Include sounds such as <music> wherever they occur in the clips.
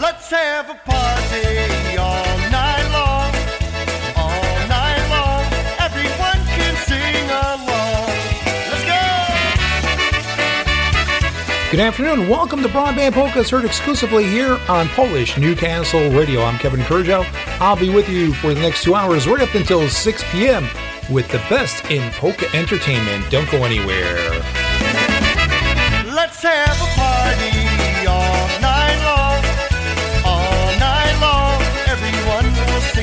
Let's have a party all night long. All night long. Everyone can sing along. Let's go! Good afternoon. Welcome to Broadband Polkas, heard exclusively here on Polish Newcastle Radio. I'm Kevin Kurdziel. I'll be with you for the next two hours, right up until 6 p.m., with the best in polka entertainment. Don't go anywhere. Let's have a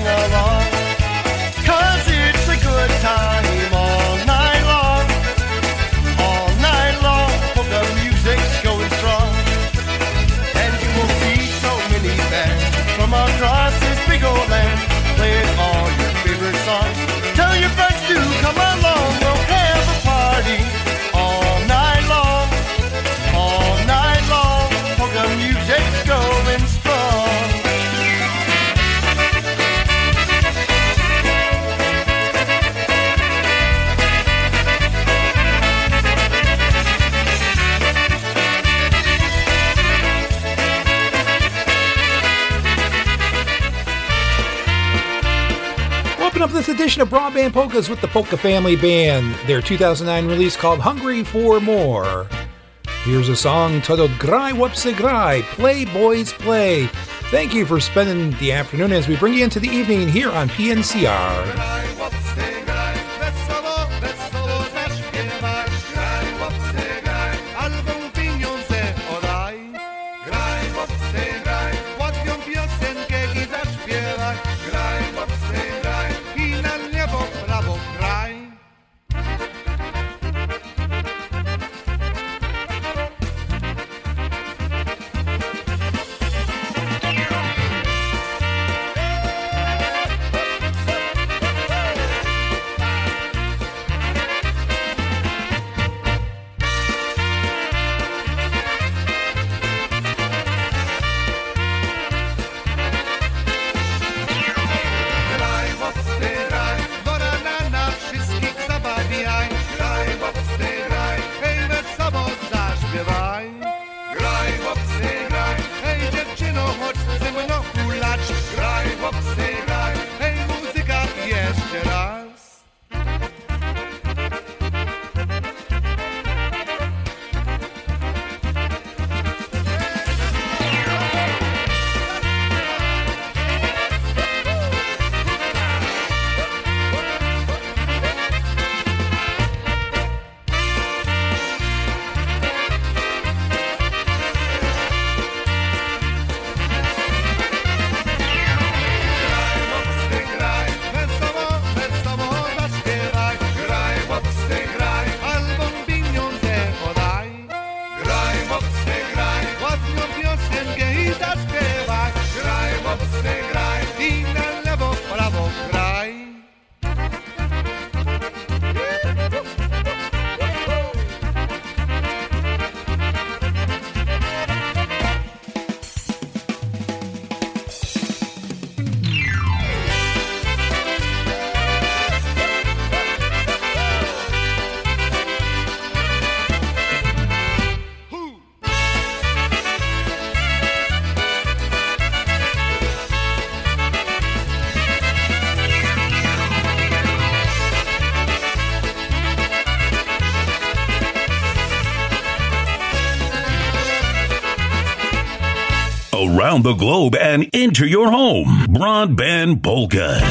will sing edition of Broadband Polkas with the Polka Family Band, their 2009 release called Hungry for More. Here's a song titled Graj Wopsy Graj, Play Boys Play. Thank you for spending the afternoon as we bring you into the evening here on PNCR. Around the globe and into your home. Broadband Polkas.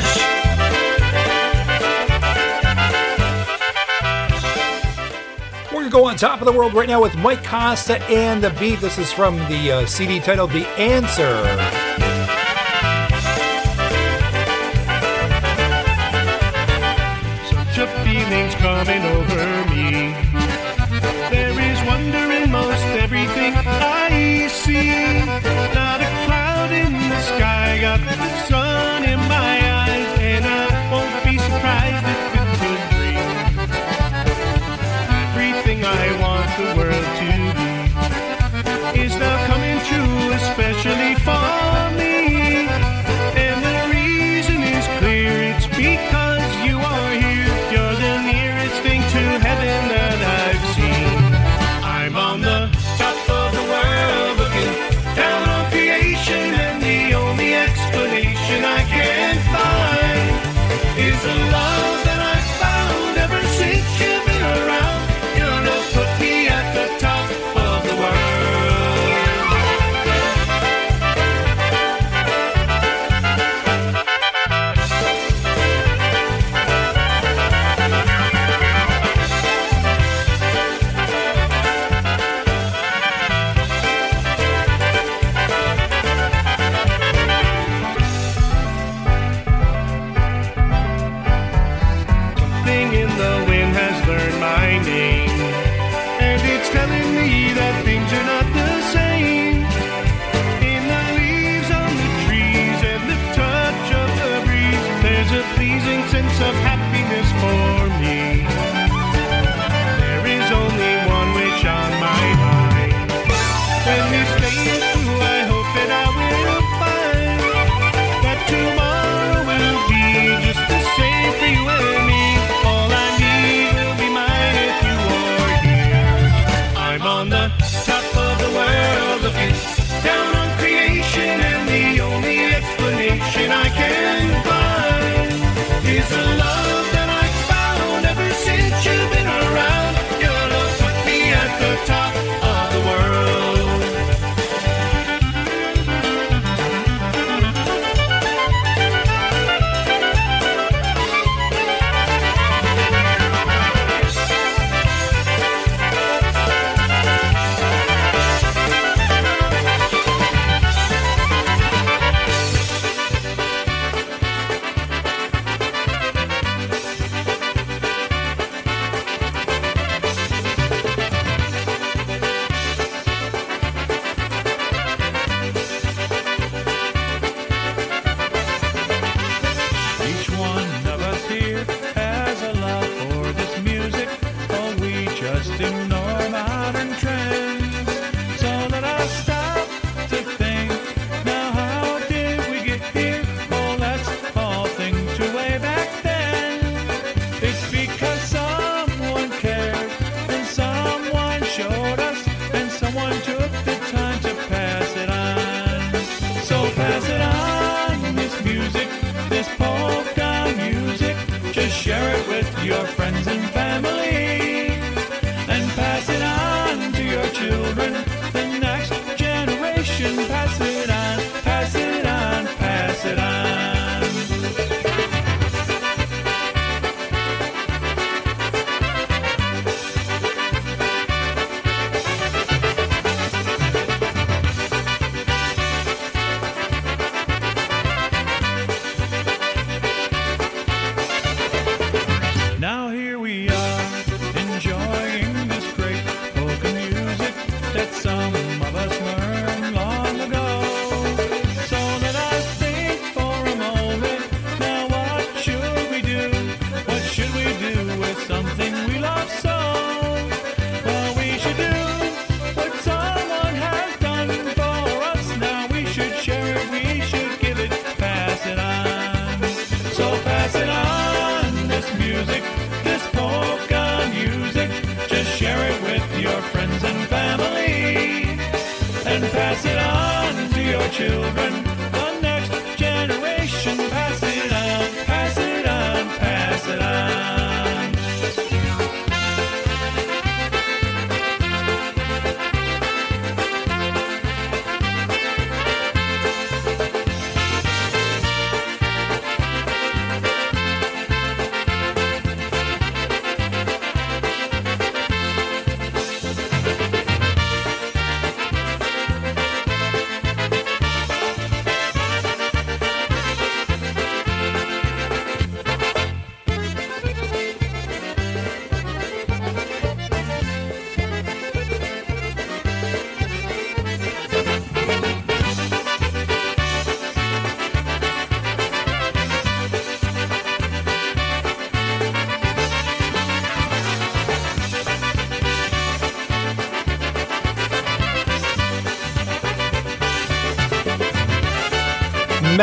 We're going to go on top of the world right now with Mike Costa and the Beat. This is from the uh, CD titled The Answer.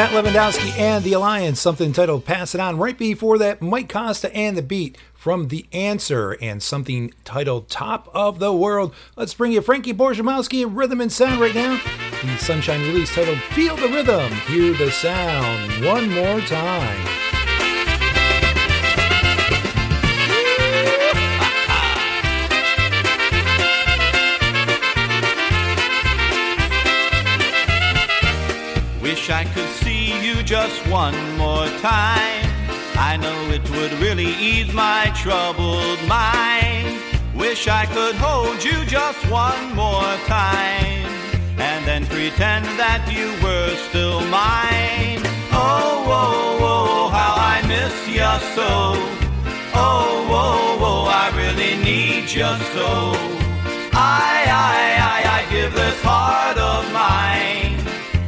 Matt Lewandowski and the Alliance, something titled Pass It On. Right before that, Mike Costa and the Beat from The Answer and something titled Top of the World. Let's bring you Frankie Borzomowski and Rhythm and Sound right now. The Sunshine release titled Feel the Rhythm, Hear the Sound one more time. Wish I could just one more time. I know it would really ease my troubled mind. Wish I could hold you just one more time and then pretend that you were still mine. Oh, oh, oh, how I miss you so. Oh, oh, oh, I really need you so. I, I, I, I give this heart of mine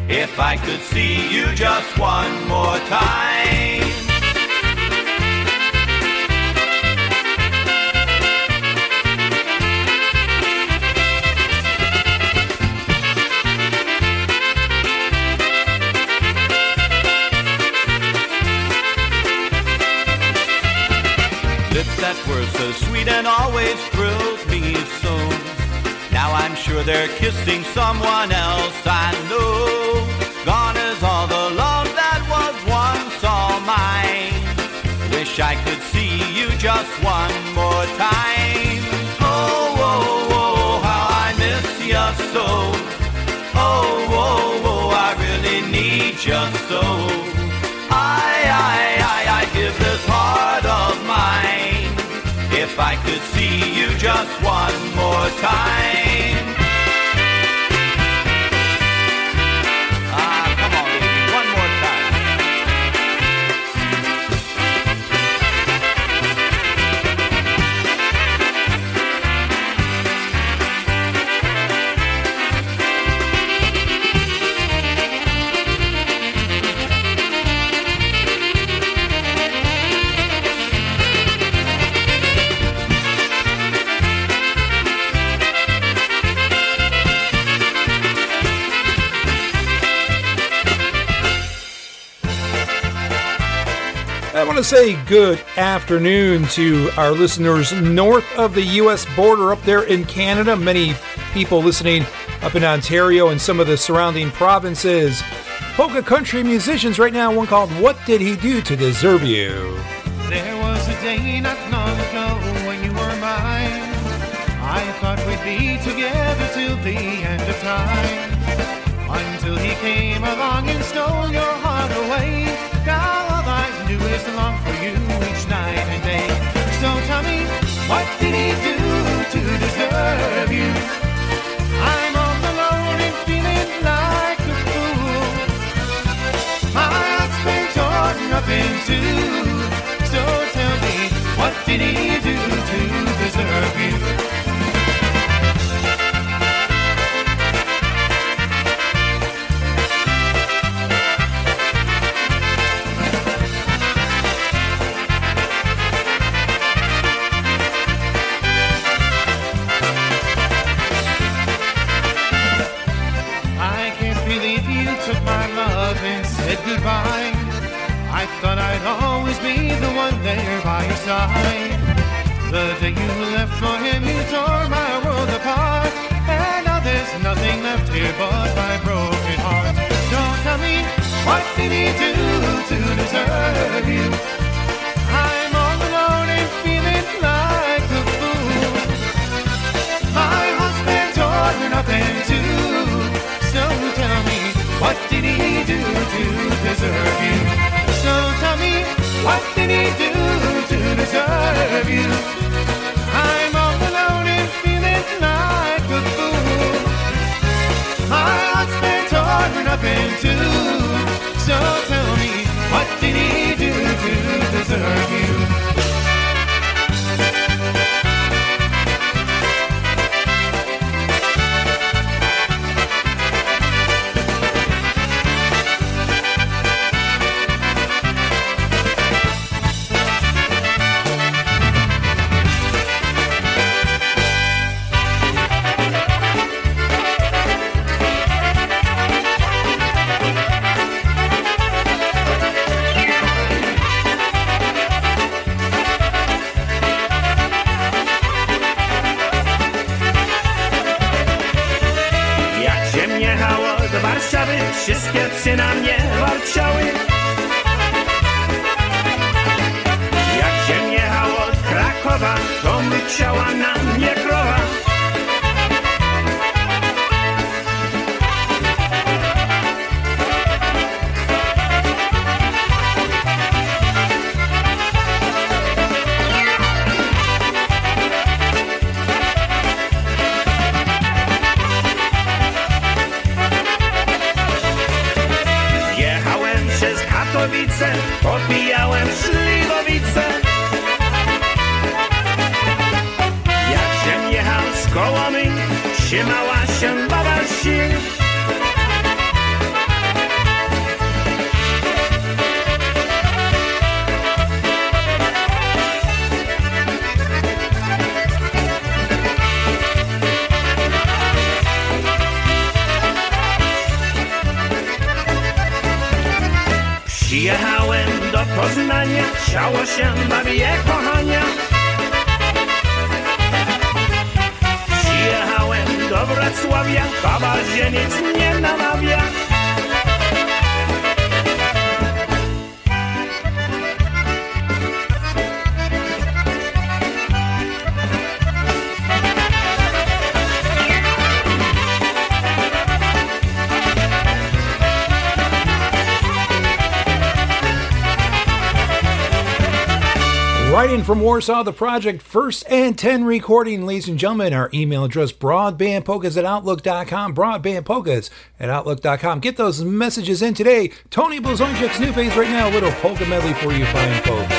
if I could see you just one more time. Lips that were so sweet and always thrilled me so. Now I'm sure they're kissing someone else time. Say good afternoon to our listeners north of the U.S. border up there in Canada. Many people listening up in Ontario and some of the surrounding provinces. Polka country musicians right now, one called What Did He Do to Deserve You? There was a day not long ago when you were mine. I thought we'd be together till the end of time. until he came along and stole your heart away. Long for you each night and day. So tell me, what did he do to deserve you? I'm all alone and feeling like a fool. So tell me, what did he do to deserve you? Side. The day you left for him, you tore my world apart. And now there's nothing left here but my broken heart. Don't tell me, what did he do to deserve you? I'm all alone and feeling like a fool. My heart's been torn up. So tell me, what did he do to deserve you? So tell me, what did he do deserve you? I'm all alone and feeling like a fool. My heart's been torn up in two. So tell me, what did he do to deserve you? Wszystkie psy na mnie warczały. Jak się jechało od Krakowa, to myczała na mnie krowa. Przez Katowice, podbijałem Śliwowice. Jak się jechał z kołami, trzymała się baba sił. do Poznania Ciało się bawi jak pochania Przyjechałem do Wrocławia Kawa ziemiec mnie namawia. Namawia. Writing from Warsaw, the project First and 10 Recording, ladies and gentlemen. Our email address, broadbandpolkas at outlook.com, broadbandpolkas at outlook.com. Get those messages in today. Tony Blazonczyk's new Phaze right now, little polka medley for you fine folks.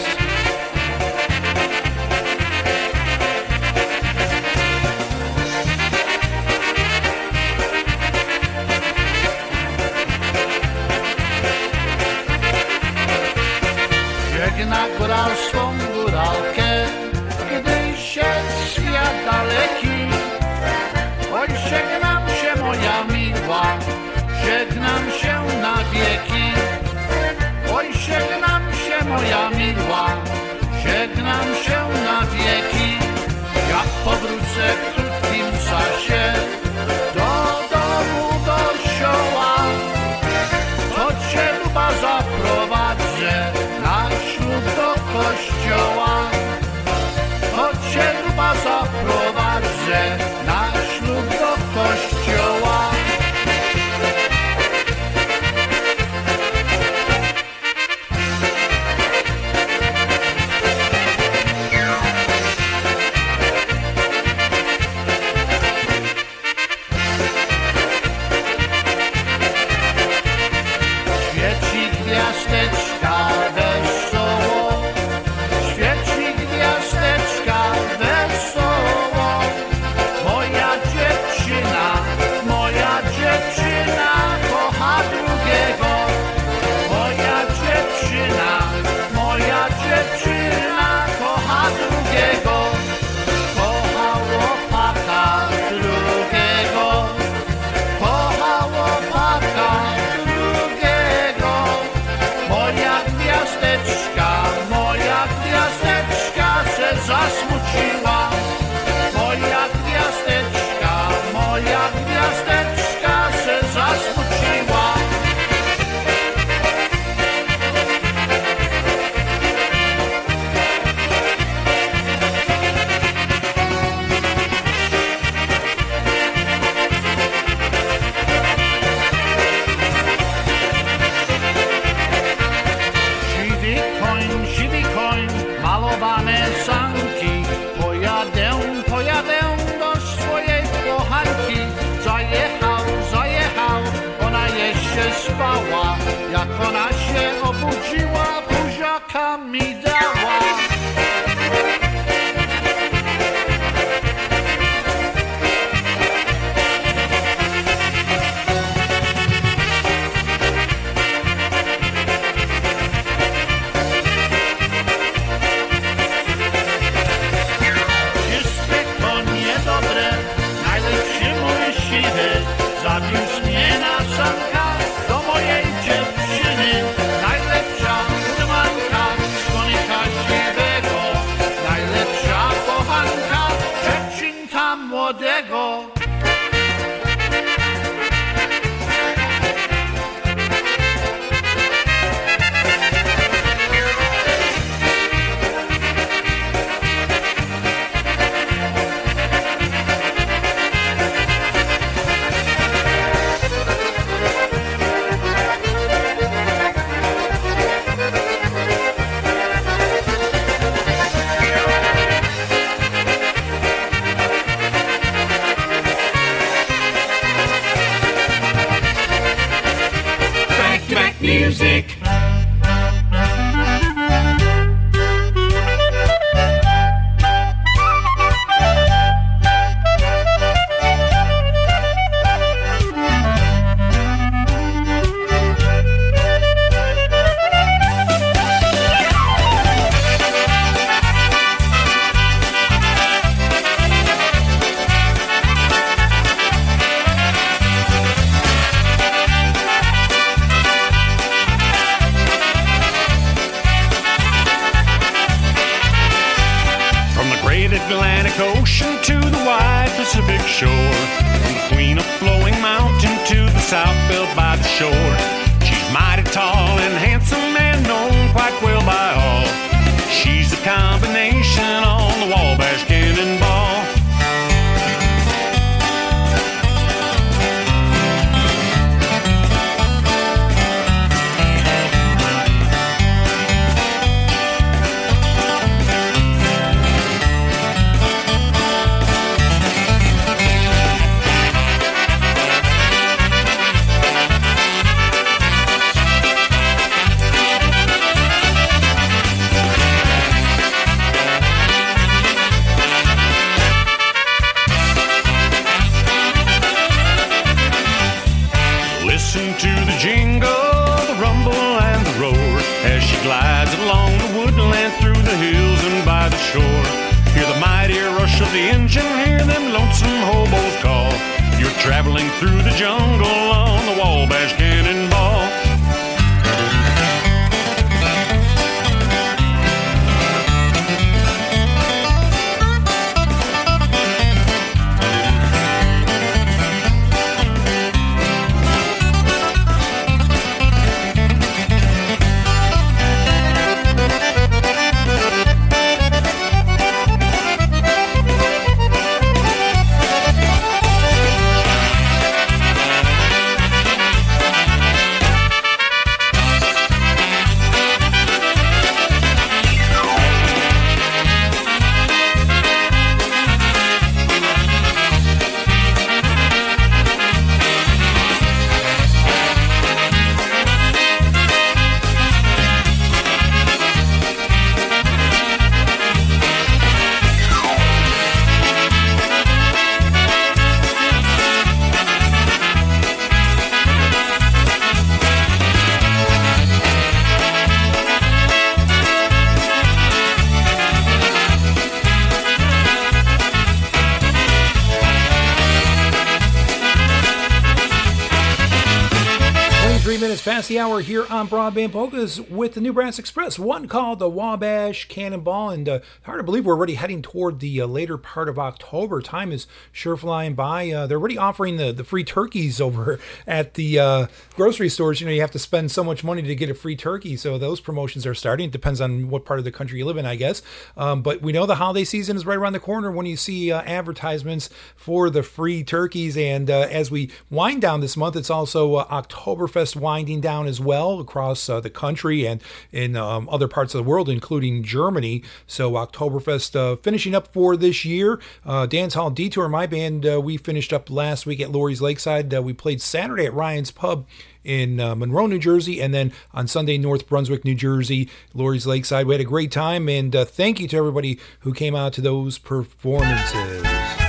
The hour here on Broadband Polkas with the New Brass Express. One called the Wabash Cannonball, and uh, hard to believe we're already heading toward the uh, later part of October. Time is sure flying by. Uh, they're already offering the, the free turkeys over at the uh, grocery stores. You know, you have to spend so much money to get a free turkey, so those promotions are starting. It depends on what part of the country you live in, I guess. Um, but we know the holiday season is right around the corner when you see uh, advertisements for the free turkeys. And uh, as we wind down this month, it's also Oktoberfest winding down as well across uh, the country and in um, other parts of the world, including Germany. So Oktoberfest uh, finishing up for this year. Uh, Dance Hall Detour, my band, we finished up last week at Laurie's Lakeside. We played Saturday at Ryan's Pub in uh, Monroe, New Jersey, and then on Sunday, North Brunswick, New Jersey, Laurie's Lakeside. We had a great time, and uh, thank you to everybody who came out to those performances.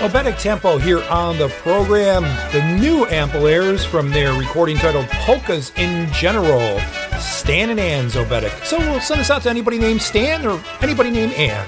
Obetic Tempo here on the program. The new Ampol-Aires from their recording titled Polkas in General. Stan and Ann's Obetic. So we'll send this out to anybody named Stan or anybody named Ann.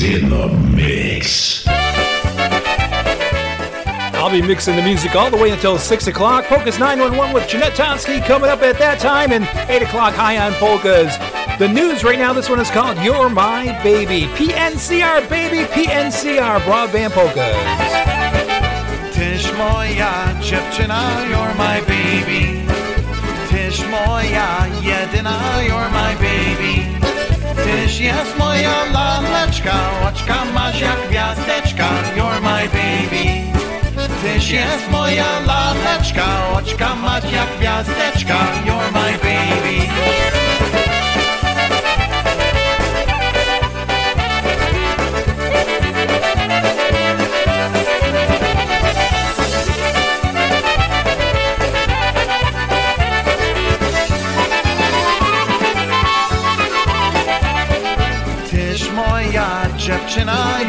Is in the mix. I'll be mixing the music all the way until 6 o'clock. Polkas 911 with Jeanette Tonsky coming up at that time, and 8 o'clock High on Polkas. The news right now, this one is called You're My Baby. PNCR, baby, PNCR, Broadband Polkas. Tyś moja dziewczyna, you're my baby. Tyś moja jedyna, you're my baby. Tyś jest moja laleczka, oczka masz jak gwiazdeczka, you're my baby. Tyś jest moja laleczka, oczka masz jak gwiazdeczka, you're my baby. Dziewczyna,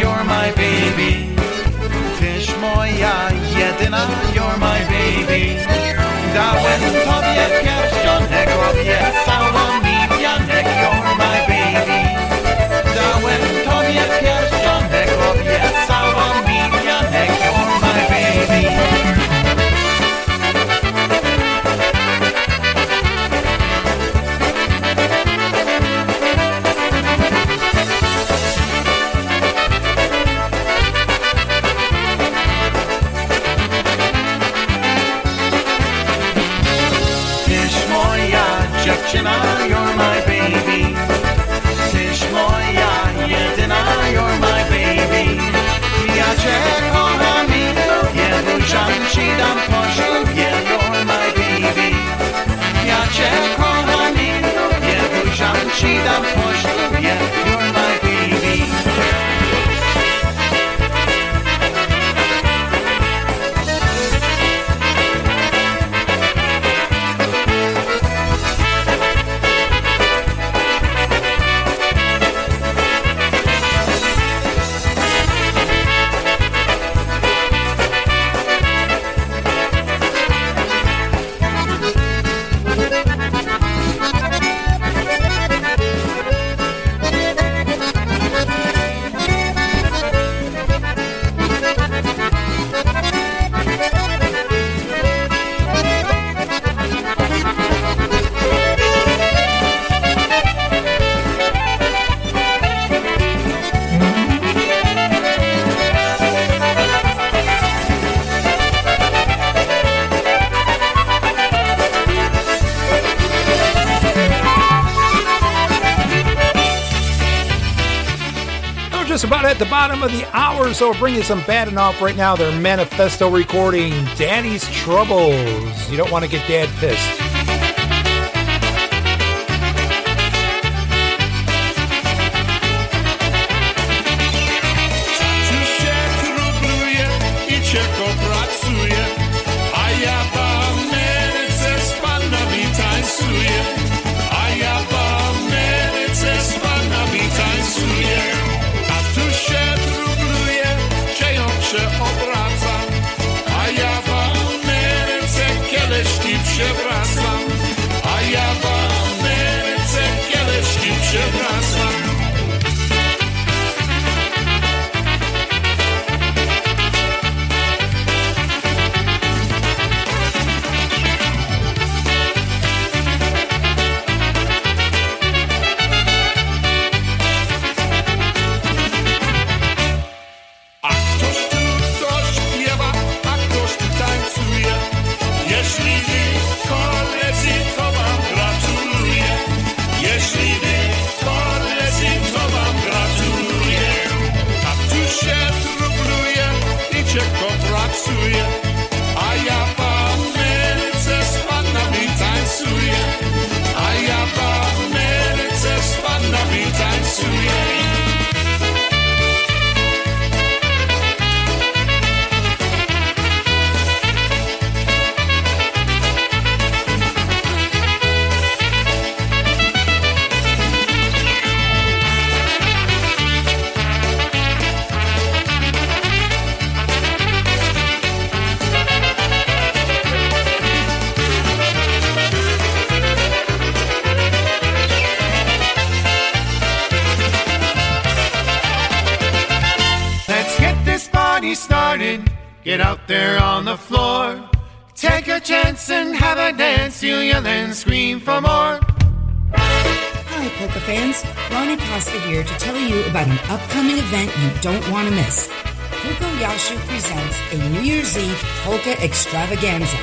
so we'll bring you some bad enough right now. Their manifesto recording, Daddy's Troubles. You don't want to get dad pissed. Extravaganza.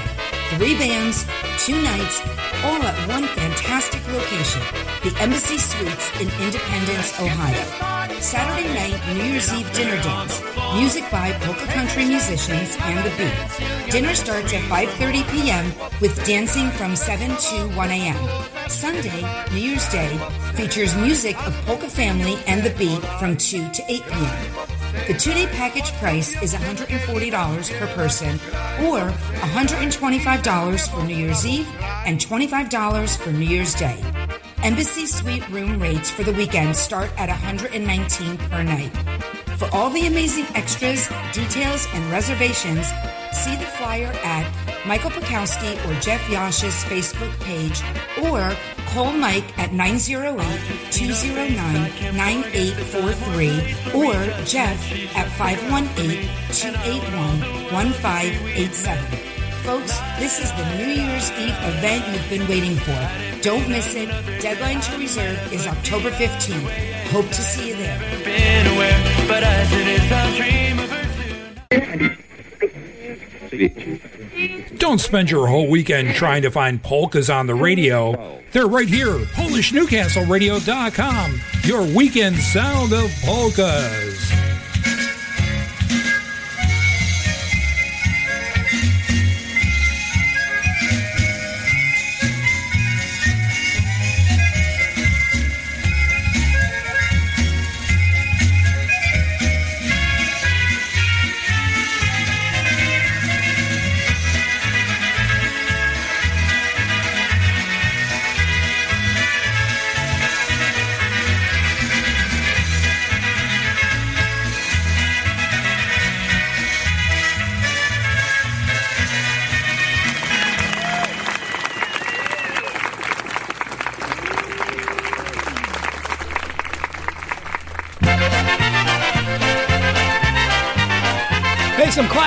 Three bands, two nights, all at one fantastic location, the Embassy Suites in Independence, Ohio. Saturday night, New Year's Eve dinner dance. Music by polka country musicians and the beat. Dinner starts at 5.30 p.m. with dancing from 7 to 1 a.m. Sunday, New Year's Day, features music of Polka Family and the Beat from 2 to 8 p.m. The two-day package price is $140 per person or $125 for New Year's Eve and $25 for New Year's Day. Embassy Suite room rates for the weekend start at 119 per night. For all the amazing extras, details, and reservations, see the flyer at Michael Pakowski or Jeff Yash's Facebook page or call Mike at 908-209-9843 or Jeff at 518-281-1587. Folks, this is the New Year's Eve event you've been waiting for. Don't miss it. Deadline to reserve is October 15th. Hope to see you there. Don't spend your whole weekend trying to find polkas on the radio. They're right here, PolishNewcastleRadio.com, your weekend sound of polkas.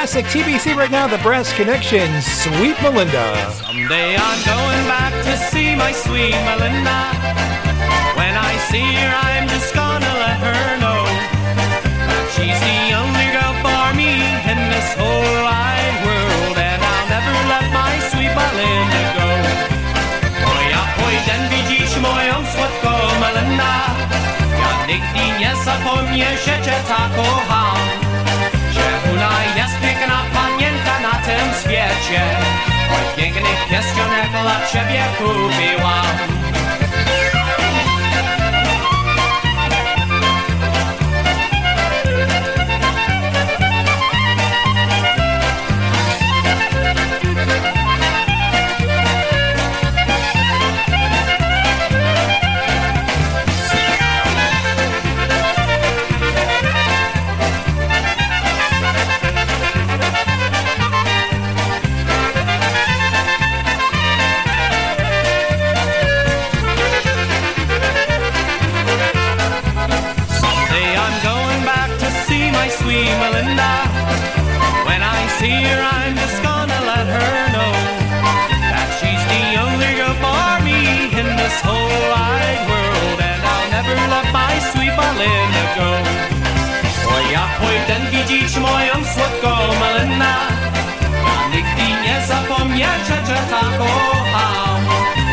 Classic TBC right now, The Brass Connection, Sweet Melinda. Someday I'm going back to see my sweet Melinda. When I see her, I'm just gonna let her know that she's the only girl for me in this whole wide world, and I'll never let my sweet Melinda go. Oh Moją oh, słodką Melinda. Piękna panienka na tym świecie. Oj, pięknych pierścionek dla ciebie kupiłam cię tak kocham.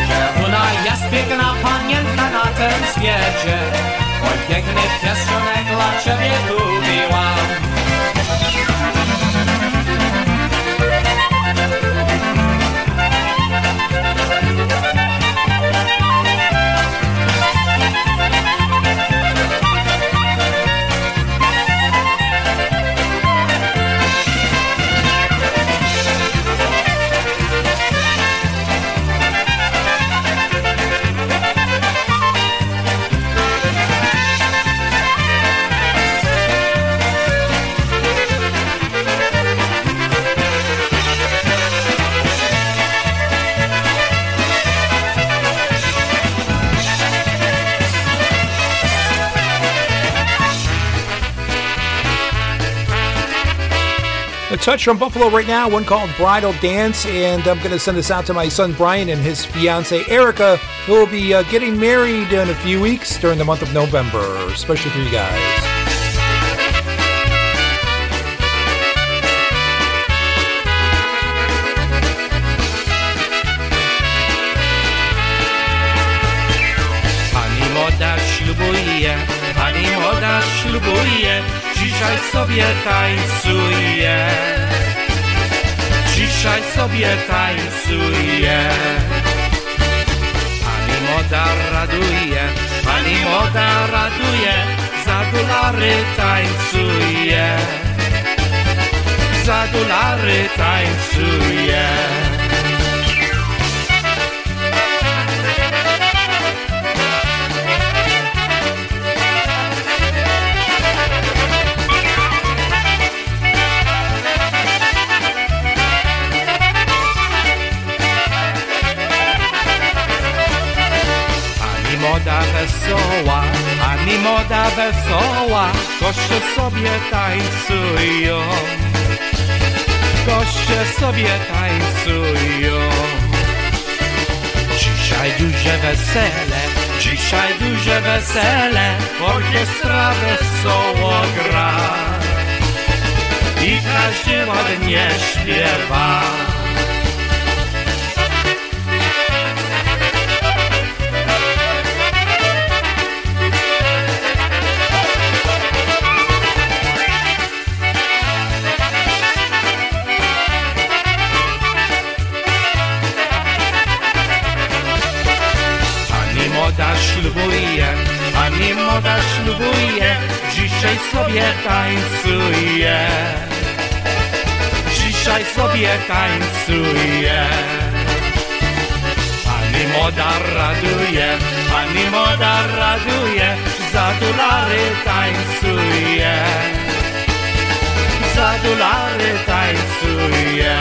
Że ona jest piękna panienka na tym świecie. Oj, piękny pierścionek dla ciebie kupiłam touch from Buffalo right now, one called Bridal Dance, and I'm going to send this out to my son Brian and his fiance Erica, who will be uh, getting married in a few weeks during the month of November, especially for you guys. Dzisiaj sobie tańcuje. Dzisiaj sobie tańcuje. Pani moda raduje, pani moda raduje, za dolary tańcuje. Za dolary tańcuje. Goście sobie tańcują. Goście sobie tańcują. Dzisiaj duże wesele, dzisiaj duże wesele, orkiestra wesoło gra. I każdy ładnie śpiewa. Ślubuje, pani moda ślubuje, dzisiaj sobie tańcuje. Dzisiaj sobie tańcuje. Pani moda raduje, pani moda raduje, za dolary tańcuje. Za dolary tańcuje.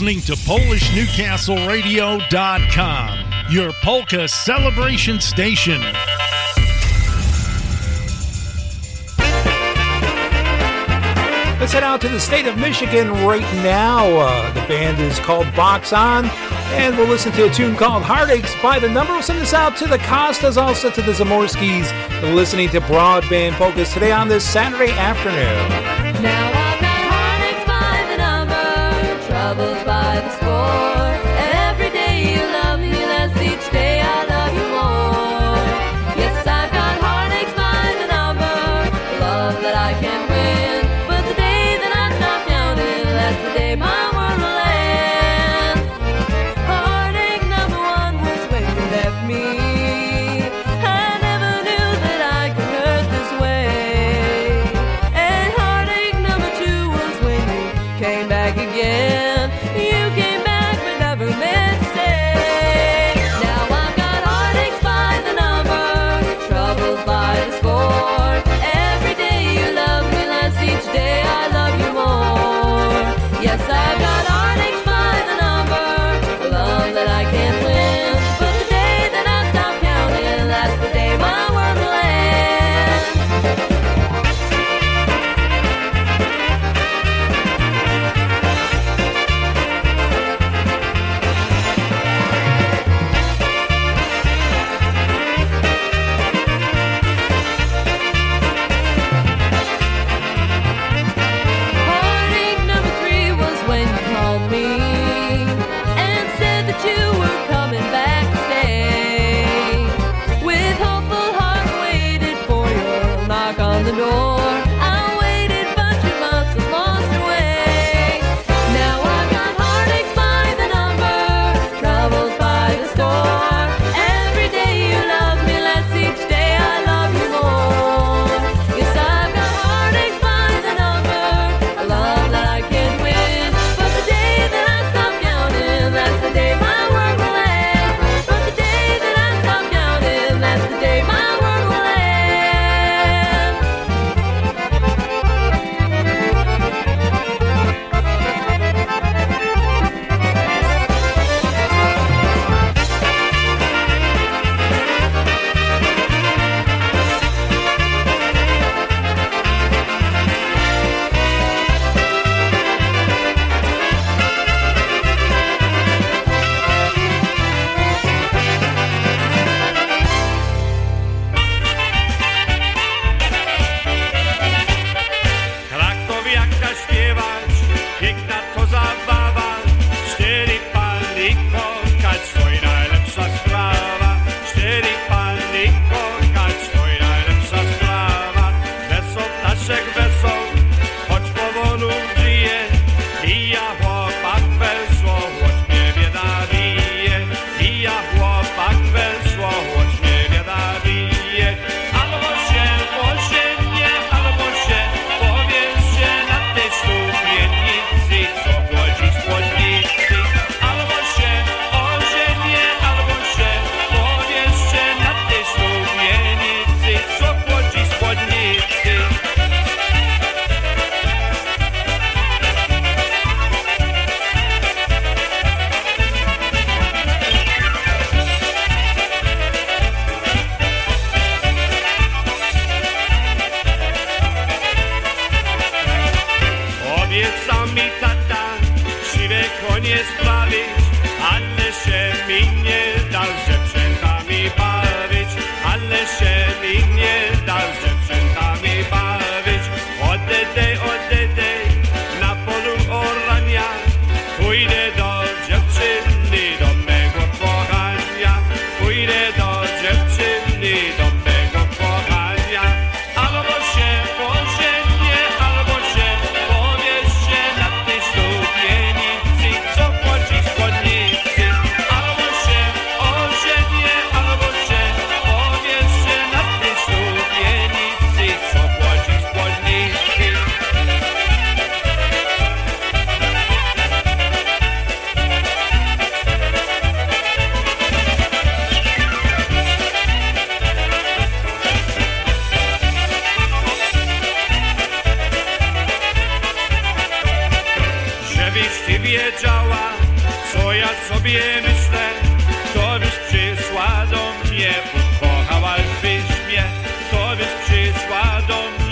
listening to PolishNewcastleRadio.com, your polka celebration station. Let's head out to the state of Michigan right now. Uh, the band is called Box On, and we'll listen to a tune called Heartaches by the number. We'll send this out to the Costas, also to the Zamorskis, listening to Broadband Polkas today on this Saturday afternoon. Now voz.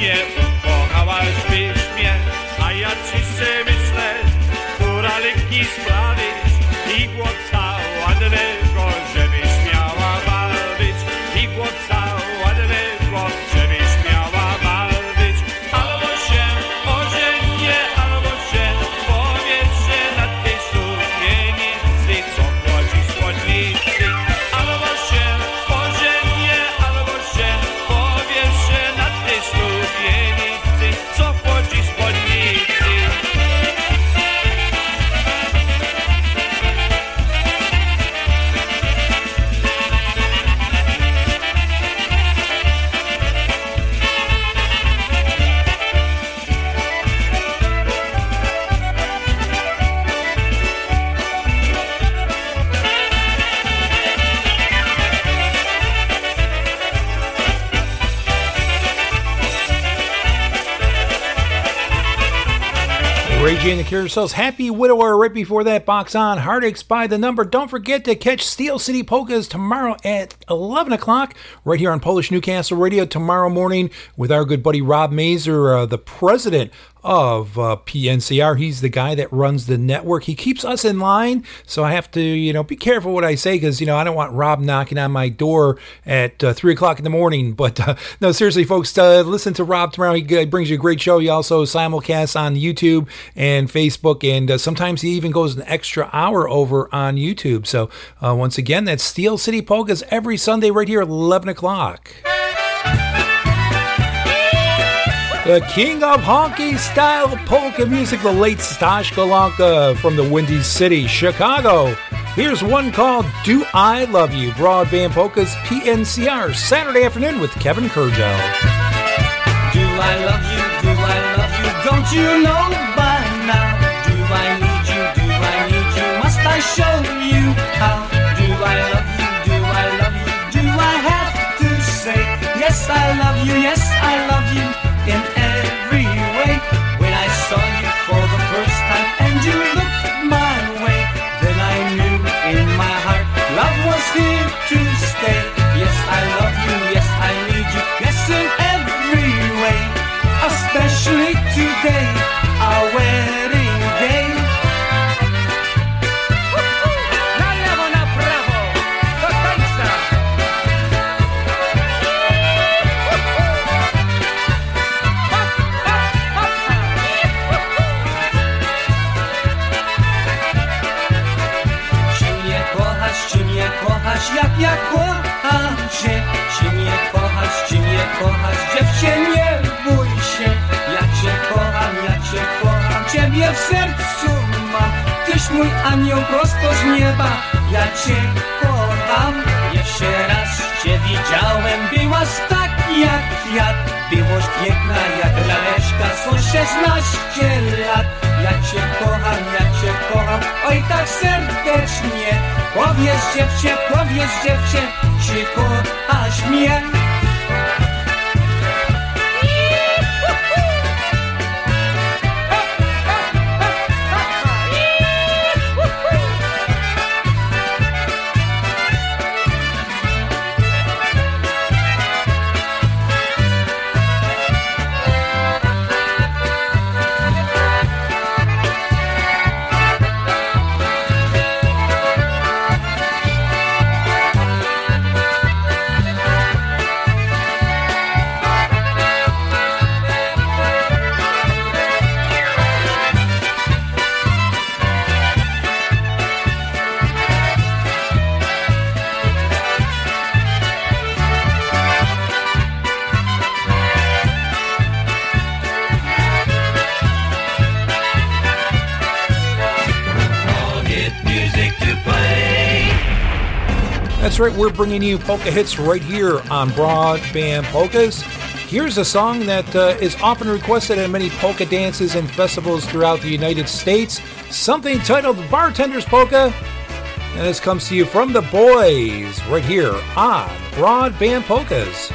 Do And the Carousels, Happy Widower, right before that box on Heartaches by the Number. Don't forget to catch Steel City Polkas tomorrow at 11 o'clock, right here on Polish Newcastle Radio tomorrow morning with our good buddy Rob Mazer, uh, the president of uh, PNCR. He's the guy that runs the network. He keeps us in line, so I have to, you know, be careful what I say because, you know, I don't want Rob knocking on my door at uh, 3 o'clock in the morning. But uh, <laughs> no, seriously, folks, uh, listen to Rob tomorrow. He brings you a great show. He also simulcasts on YouTube and Facebook, and uh, sometimes he even goes an extra hour over on YouTube. So uh, once again, that's Steel City Polkas every Sunday right here at 11 o'clock. The king of honky style polka music, the late Stash Golonka from the Windy City, Chicago. Here's one called Do I Love You? Broadband Polkas PNCR, Saturday afternoon with Kevin Kurdziel. Do I love you? Do I love you? Don't you know by now? Do I need you? Do I need you? Must I show you how? Do I love you? Do I love you? Do I have to say yes? I love you. Yes, Mój anioł prosto z nieba, ja cię kocham. Jeszcze raz cię widziałem, byłaś tak jak kwiat. Byłoś piękna jak laleczka, są 16 lat. Ja cię kocham, ja cię kocham, oj tak serdecznie. Powiedz dziewczę, powiedz dziewczę, czy kochasz mnie? That's right, we're bringing you polka hits right here on Broadband Polkas. Here's a song that uh, is often requested at many polka dances and festivals throughout the United States. Something titled Bartender's Polka. And this comes to you from the boys right here on Broadband Polkas.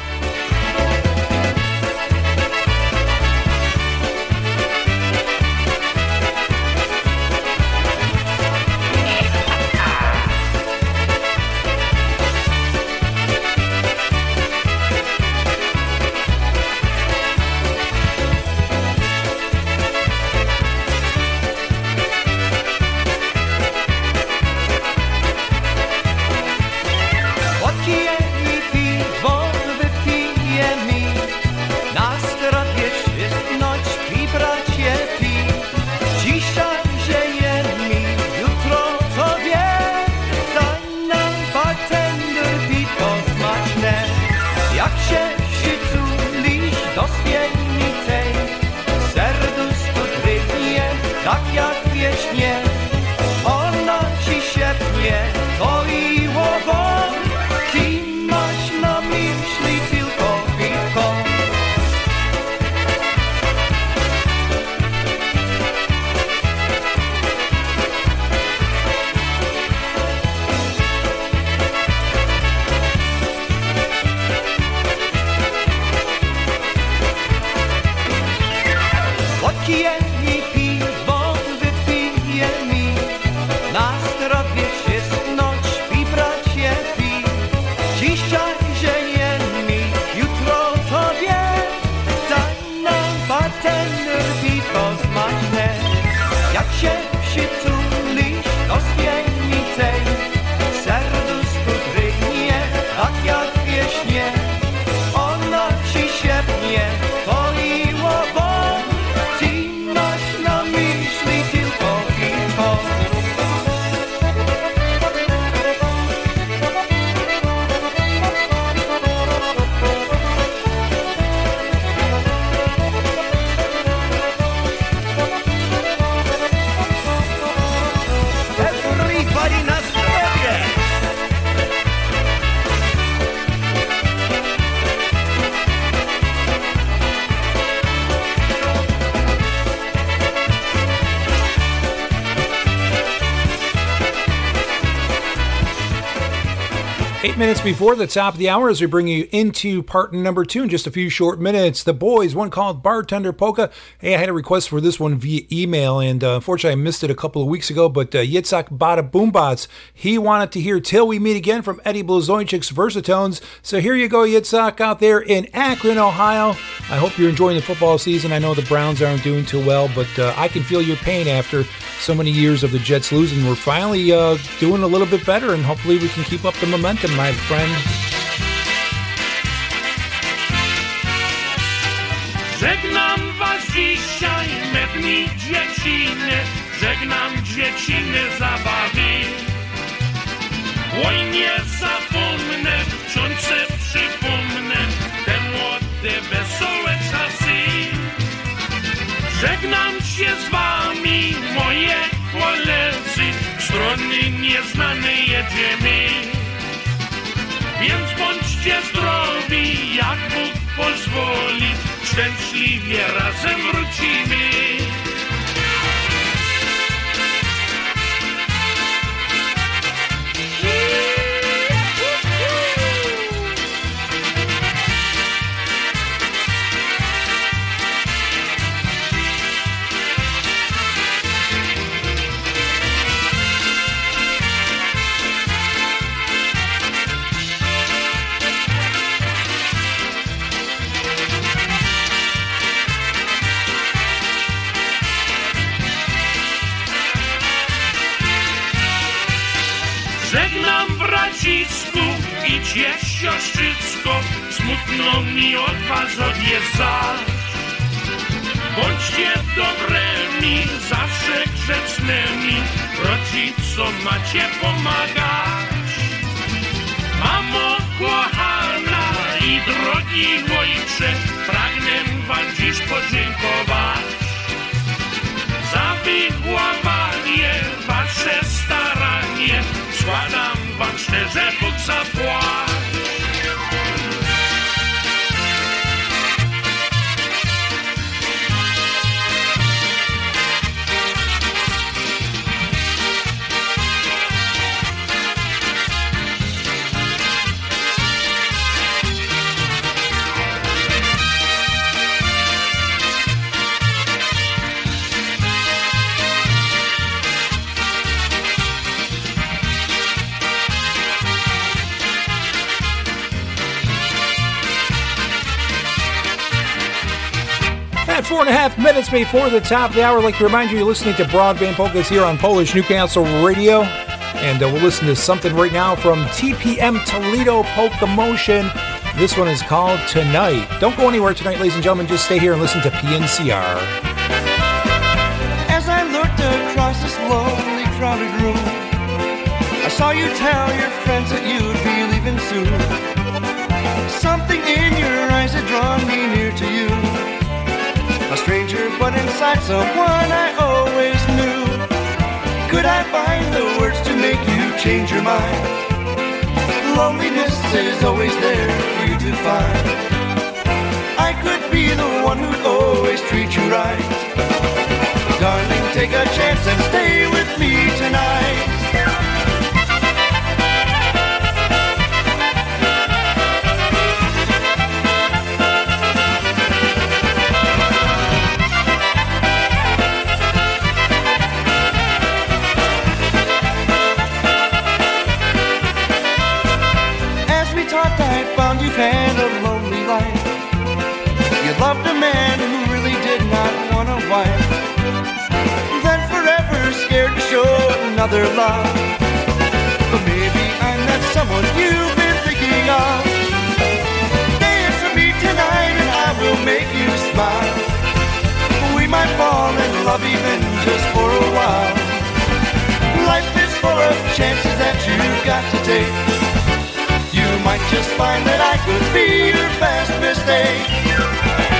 Before the top of the hour, as we bring you into part number two in just a few short minutes. The boys, one called Bartender Polka. Hey, I had a request for this one via email, and uh, unfortunately, I missed it a couple of weeks ago. But uh, Yitzhak Bada Boombots, he wanted to hear Till We Meet Again from Eddie Blazonczyk's Versatones. So here you go, Yitzhak, out there in Akron, Ohio. I hope you're enjoying the football season. I know the Browns aren't doing too well, but uh, I can feel your pain after so many years of the Jets losing. We're finally uh, doing a little bit better, and hopefully, we can keep up the momentum, my friend. Żegnam was dzisiaj, me dzieciny, żegnam dzieciny zabawy. Oj, nie zapomnę, Żegnam się z wami, moje koledzy, strony nieznane jedziemy. Więc bądźcie zdrowi, jak Bóg pozwoli, szczęśliwie razem wrócimy. Siostrzycko, smutno mi od was odjeżdżać. Bądźcie dobrymi, zawsze grzecznymi, rodzicom macie pomagać. Mamo kochana i drogi ojcze, pragnę wam dziś podziękować. Za wychowanie, wasze staranie, składam wam szczerze Bóg zapłać. Four and a half minutes before the top of the hour, I'd like to remind you you're listening to Broadband Polkas here on Polish Newcastle Radio. And uh, we'll listen to something right now from TPM Toledo Polka Motion. This one is called Tonight. Don't go anywhere tonight, ladies and gentlemen. Just stay here and listen to PNCR. As I looked across this lonely, crowded room, I saw you tell your friends that you'd be leaving soon. Something in your eyes had drawn me but inside someone I always knew. Could I find the words to make you change your mind? Loneliness is always there for you to find. I could be the one who'd always treat you right. Darling, take a chance and stay with me tonight. had a lonely life. You loved a man who really did not want a wife. Then forever scared to show another love. But maybe I'm that someone you've been thinking of. Dance with me tonight and I will make you smile. We might fall in love even just for a while. Life is full of chances that you've got to take. Might just find that I could be your best mistake.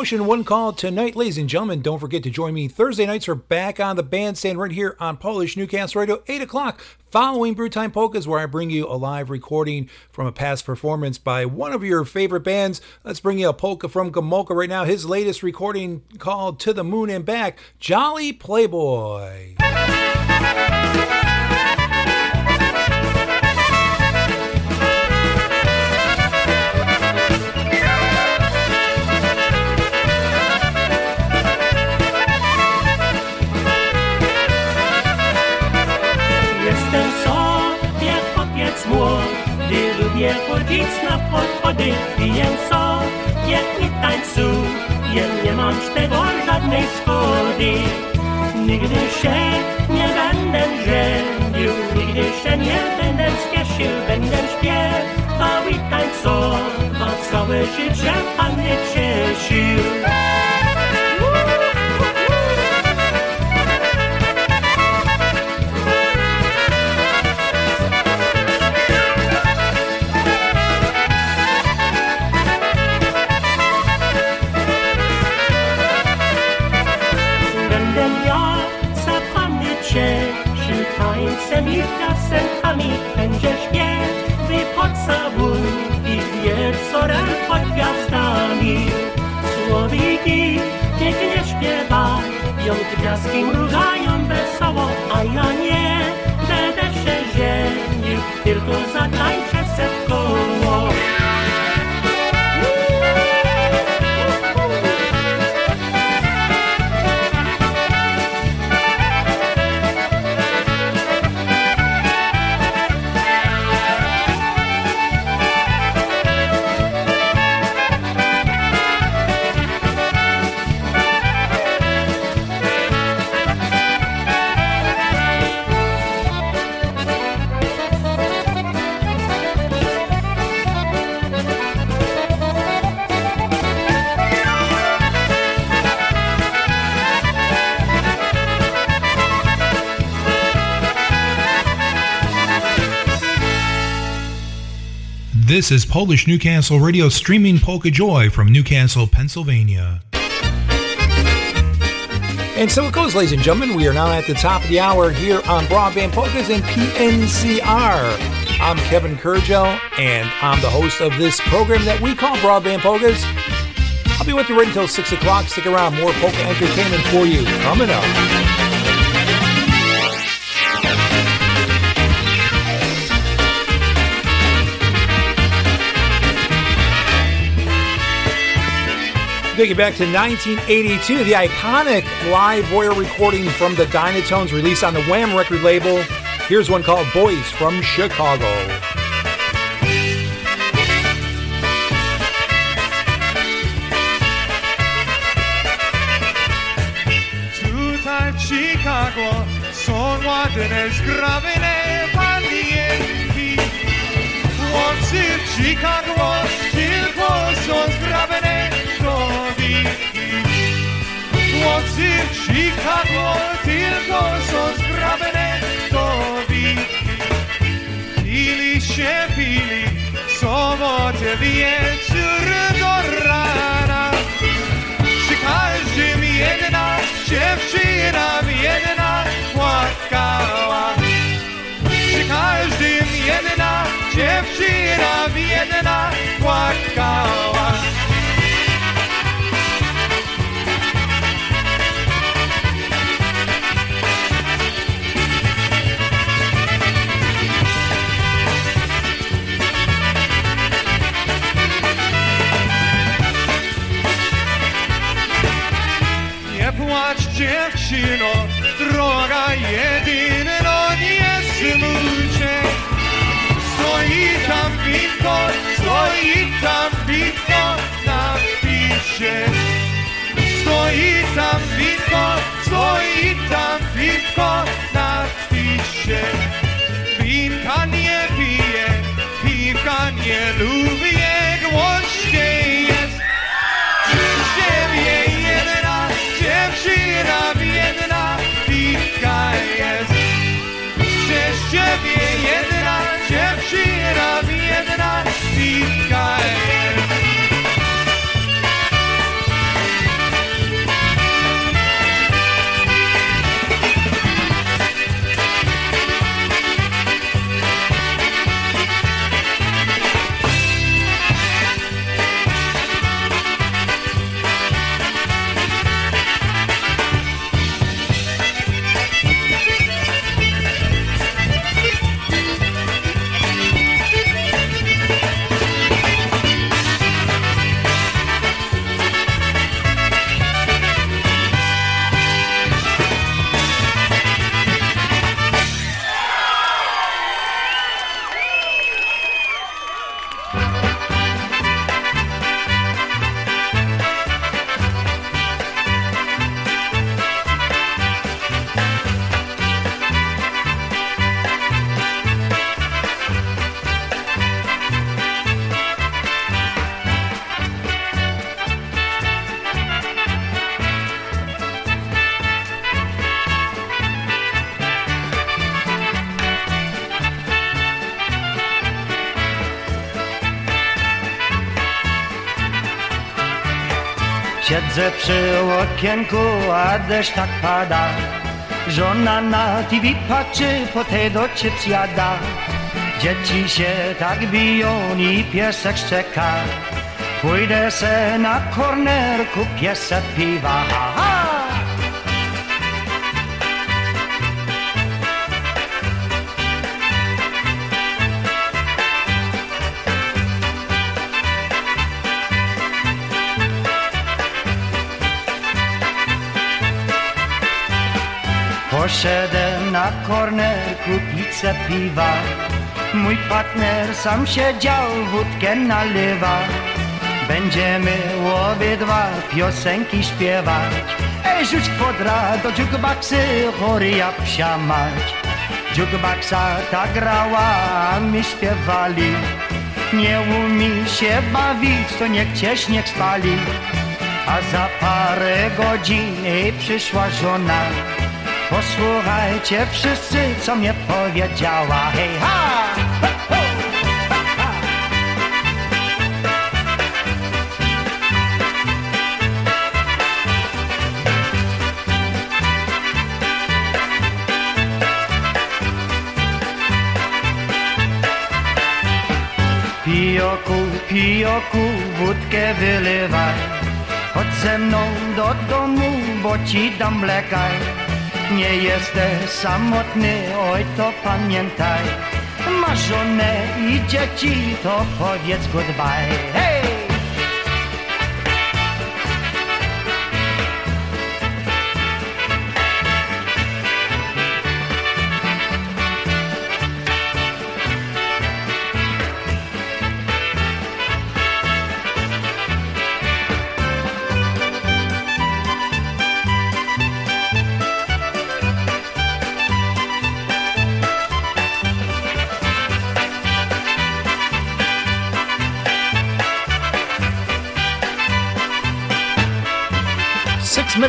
Motion, one call tonight. Ladies and gentlemen, don't forget to join me Thursday nights. We're back on the bandstand right here on Polish Newcastle Radio, 8 o'clock, following Brewtime Polkas, where I bring you a live recording from a past performance by one of your favorite bands. Let's bring you a polka from Gomulka right now. His latest recording called To the Moon and Back, Jolly Playboy. Lubię chodzić na podchody, piję sobie i tańcuję, nie mam z tego żadnej szkody. Nigdy się nie będę żenił, nigdy się nie będę spieszył, będę śpiewał i tańcował, całe życie Panny cieszył. Śpiewają, gwiazdki mrugają wesoło, a ja nie. Będę się żenił, tylko zatańczę This is Polish Newcastle Radio streaming Polka Joy from Newcastle, Pennsylvania. And so it goes, ladies and gentlemen. We are now at the top of the hour here on Broadband Polkas and PNCR. I'm Kevin Kurdziel, and I'm the host of this program that we call Broadband Polkas. I'll be with you right until 6 o'clock. Stick around, more polka entertainment for you coming up. Take it back to 1982, the iconic Live Wire recording from the Dynatones released on the Wham record label. Here's one called Boys from Chicago. Tutaj w Chicago są ładne zgrabne panienki. Chłopcy w Chicago tylko są zgrabne Chłopcy w Chicago tylko są zgrabne nowiki. Pili się pili, sobotę wieczór do rana. Przy każdym jedna dziewczyna jedna płakała. Przy każdym jedna dziewczyna dziewczyna biedna płakała. Dziewczyno, droga jedyno, nie smucie. Stoi tam winko, stoi tam winko na pisie. Stoi tam winko, stoi tam winko na pisie. Winka nie pije, piwka nie lubię, okienku, a deszcz tak pada. Żona na TV patrzy, potato chips jada. Dzieci się tak biją i piesek szczeka. Pójdę se na korner, kupię se piwa. Aha! Poszedłem na korner kupić se piwa. Mój partner sam siedział, wódkę nalewa. Będziemy obydwa piosenki śpiewać. Ej, rzuć kwadra do jukeboxy, chory jak psia mać. Jukeboxa ta grała, a my śpiewali. Nie umie się bawić, to niech cię spali. A za parę godzin przyszła żona. Posłuchajcie wszyscy, co mnie powiedziała. Hej, ha! Pijoku, pijoku, wódkę wylewaj. Chodź ze mną do domu, bo ci dam mlekaj. Nie jesteś samotny, oj to pamiętaj. Masz żonę i dzieci, to powiedz goodbye. Hej!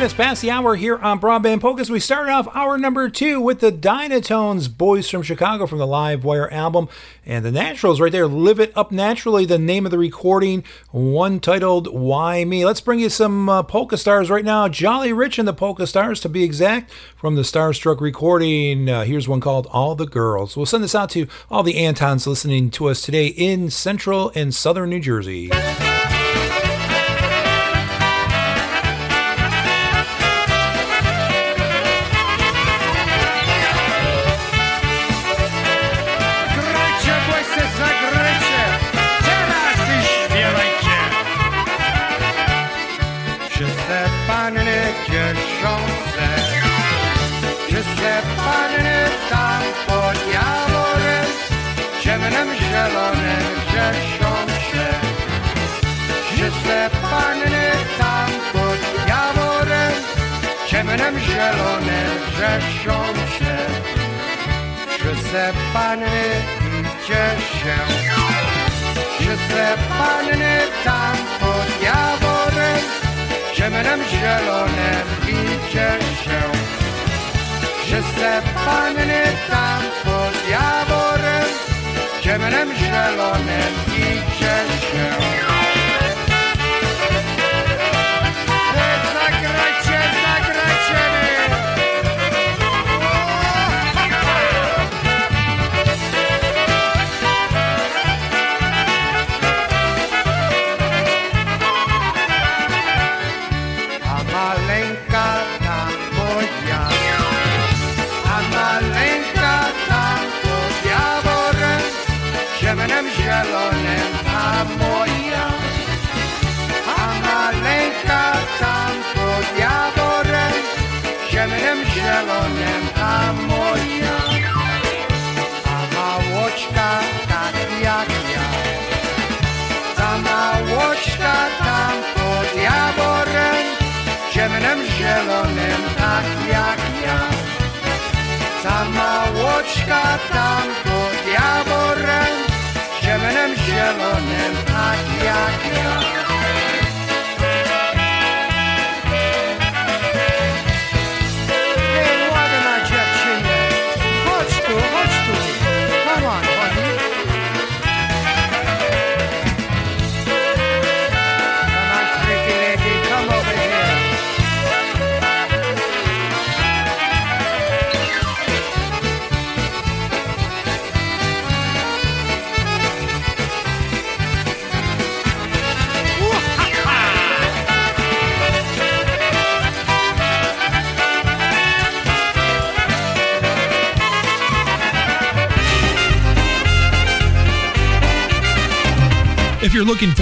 Minutes past the hour here on Broadband Polkas. We started off hour number two with the Dynatones, Boys from Chicago from the Live Wire album. And the Naturals right there, Live It Up Naturally, the name of the recording, one titled Why Me. Let's bring you some uh, polka stars right now. Jolly Rich and the Polka Stars, to be exact, from the Starstruck recording. Uh, here's one called All the Girls. We'll send this out to all the Antons listening to us today in central and southern New Jersey. zielone grzeszące Przysypany cieszę Przysypany tam pod jaworem. Ciemnem zielonym i cieszę Przysypany tam pod jaworem. Ciemnem zielonym i cieszę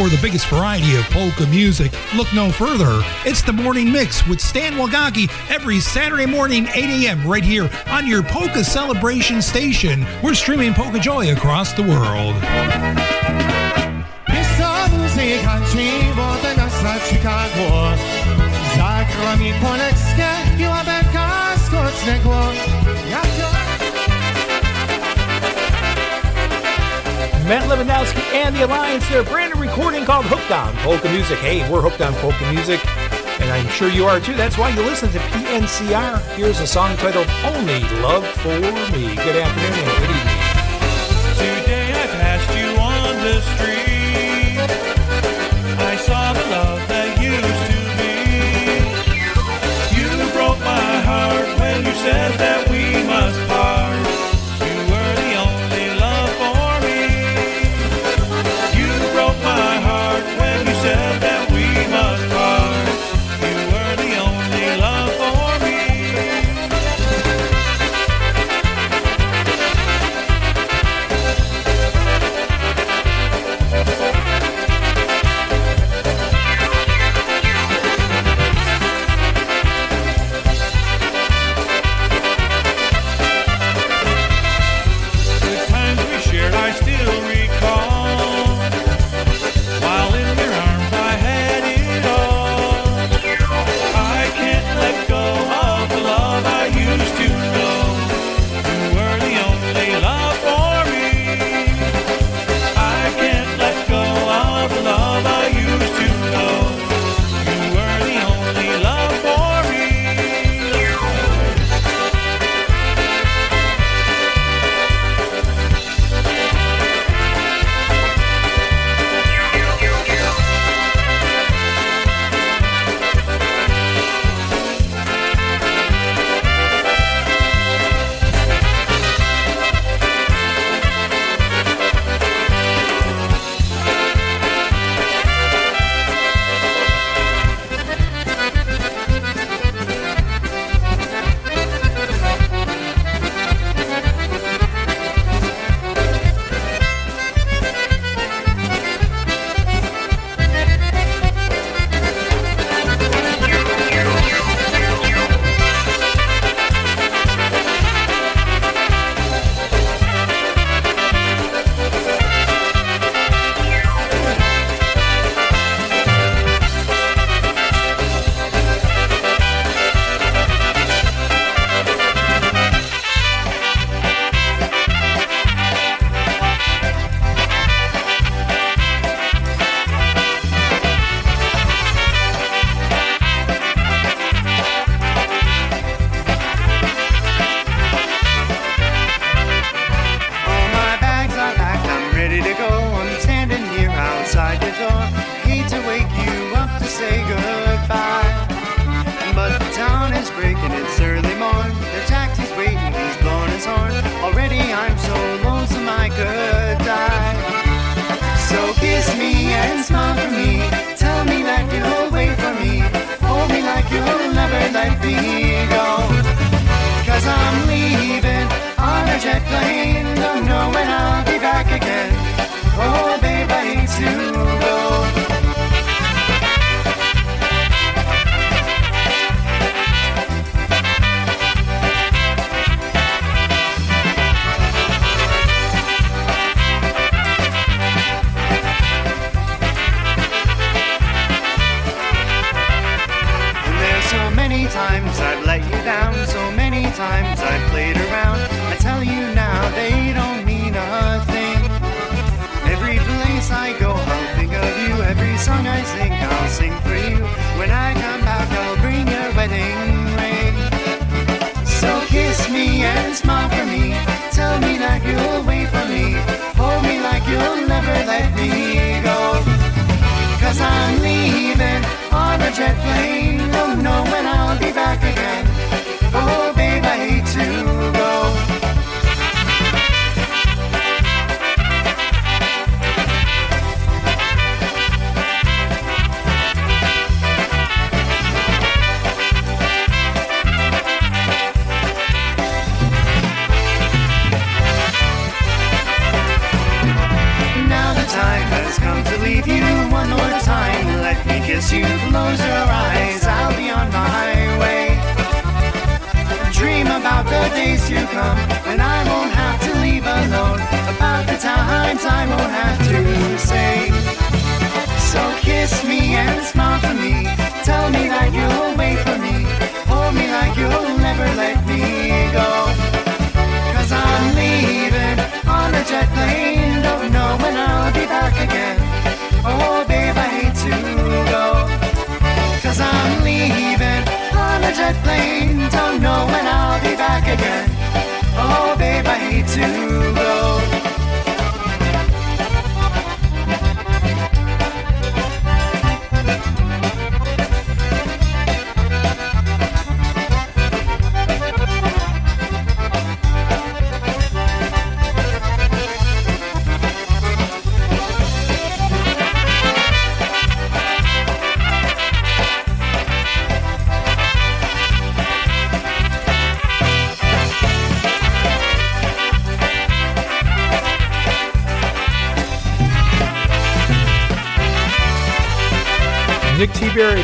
for the biggest variety of polka music, look no further. It's the Morning Mix with Stan Wagaki every Saturday morning, 8 a.m. right here on your Polka Celebration station. We're streaming Polka Joy across the world. Chicago Matt Lewandowski and the Alliance, their brand new recording called Hooked on Polka Music. Hey, we're hooked on polka music, and I'm sure you are too. That's why you listen to PNCR. Here's a song titled Only Love for Me. Good afternoon and good evening. Today I passed you on the street. I saw the love that used to be. You broke my heart when you said that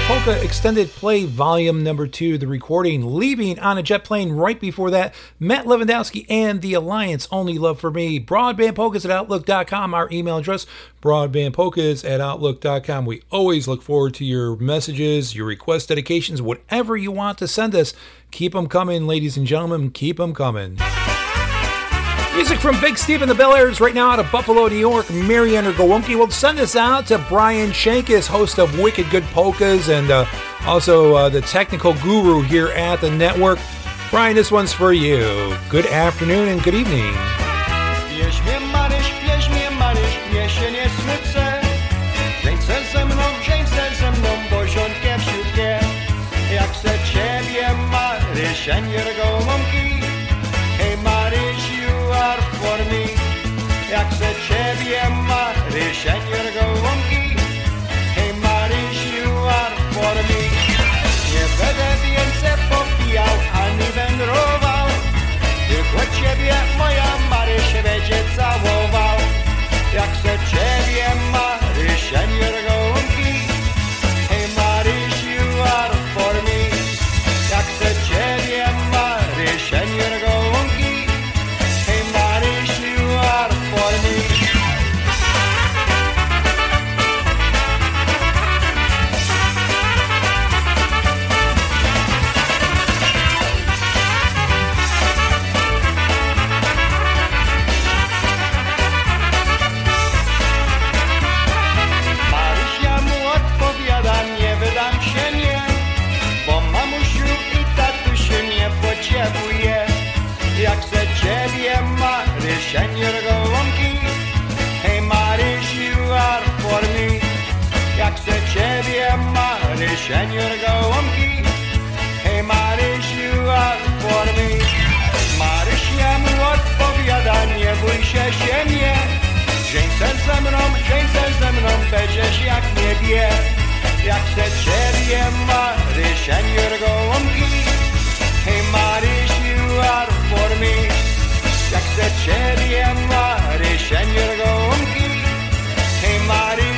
Polka Extended Play Volume Number 2, the recording Leaving on a Jet Plane. Right before that, Matt Lewandowski and The Alliance, Only Love for Me. Broadbandpolkas at Outlook.com, our email address, broadbandpolkas at Outlook.com. We always look forward to your messages, your requests, dedications, whatever you want to send us. Keep them coming, ladies and gentlemen. Keep them coming. Music from Big Steve and the Bel Airs right now out of Buffalo, New York. Marianne Gowonki will send us out to Brian Shankus, host of Wicked Good Polkas and uh, also uh, the technical guru here at the network. Brian, this one's for you. Good afternoon and good evening. Nie gołąbki Hey Maryś, you are for me. Nie będę więcej popijał, ani wędrował. Tylko ciebie moja Marysia będzie całował. Jak se ciebie Marysia nie and you're gołąbki. Hej Marysiu, a formy. Marysia mu odpowiada, nie bój się się mnie. Żeńcem ze mną, żeńcem ze mną, będziesz jak niebie. Jak se drzewje Marysia, nie gołąbki. Hej Marysiu, a formy. Jak se drzewje Marysia, nie gołąbki. Hej Marysiu,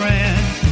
girlfriend.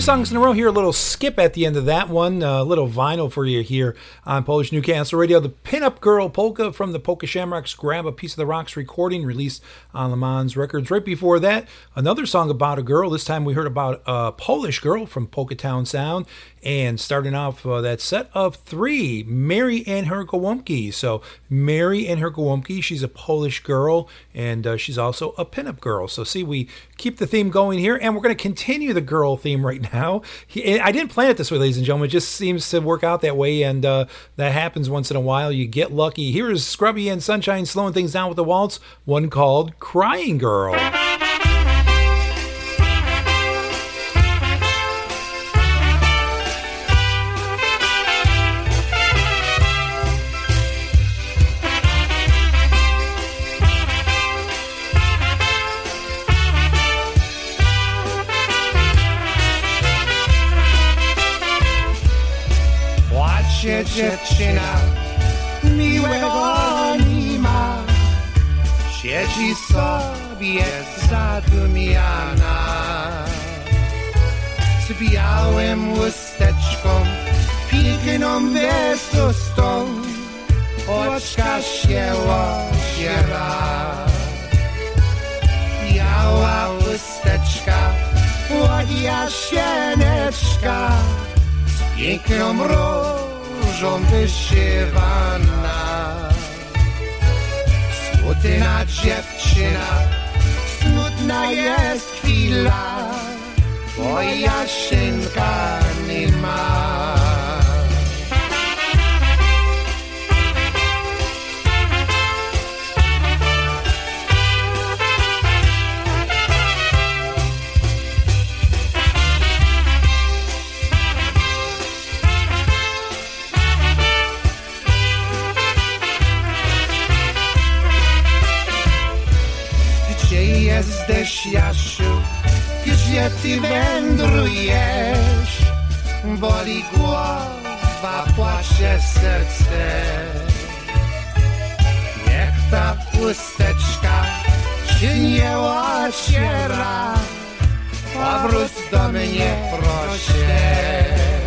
Three songs in a row here, a little skip at the end of that one, a little vinyl for you here on Polish Newcastle Radio. The Pinup Girl Polka from the Polka Shamrocks Grab a Piece of the Rocks recording released on Le Mans Records. Right before that, another song about a girl. This time we heard about a Polish girl from Polka Town Sound. And starting off uh, that set of three, Mary and her Gołąbki. So, Mary and her Gołąbki, she's a Polish girl, and uh, she's also a pinup girl. So, see, we keep the theme going here, and we're going to continue the girl theme right now. He, I didn't plan it this way, ladies and gentlemen. It just seems to work out that way, and uh, that happens once in a while. You get lucky. Here is Scrubby and Sunshine slowing things down with the waltz, one called Crying Girl. Płacze dziewczyna, miłego Siedzi sobie zadumiana. Z białym chusteczką, piękną westustą, oczka się ociera. Biała chusteczka, ładnia sieneczka, z piękną różą wyszywana. Smutna dziewczyna, smutna jest chwila, bo Jaszynka nie ma. Jesteś, Jasiu? Gdzie ty wędrujesz? Boli głowa, płacze serce. Niech ta chusteczka się nie ociera. Powróć do mnie, proszę.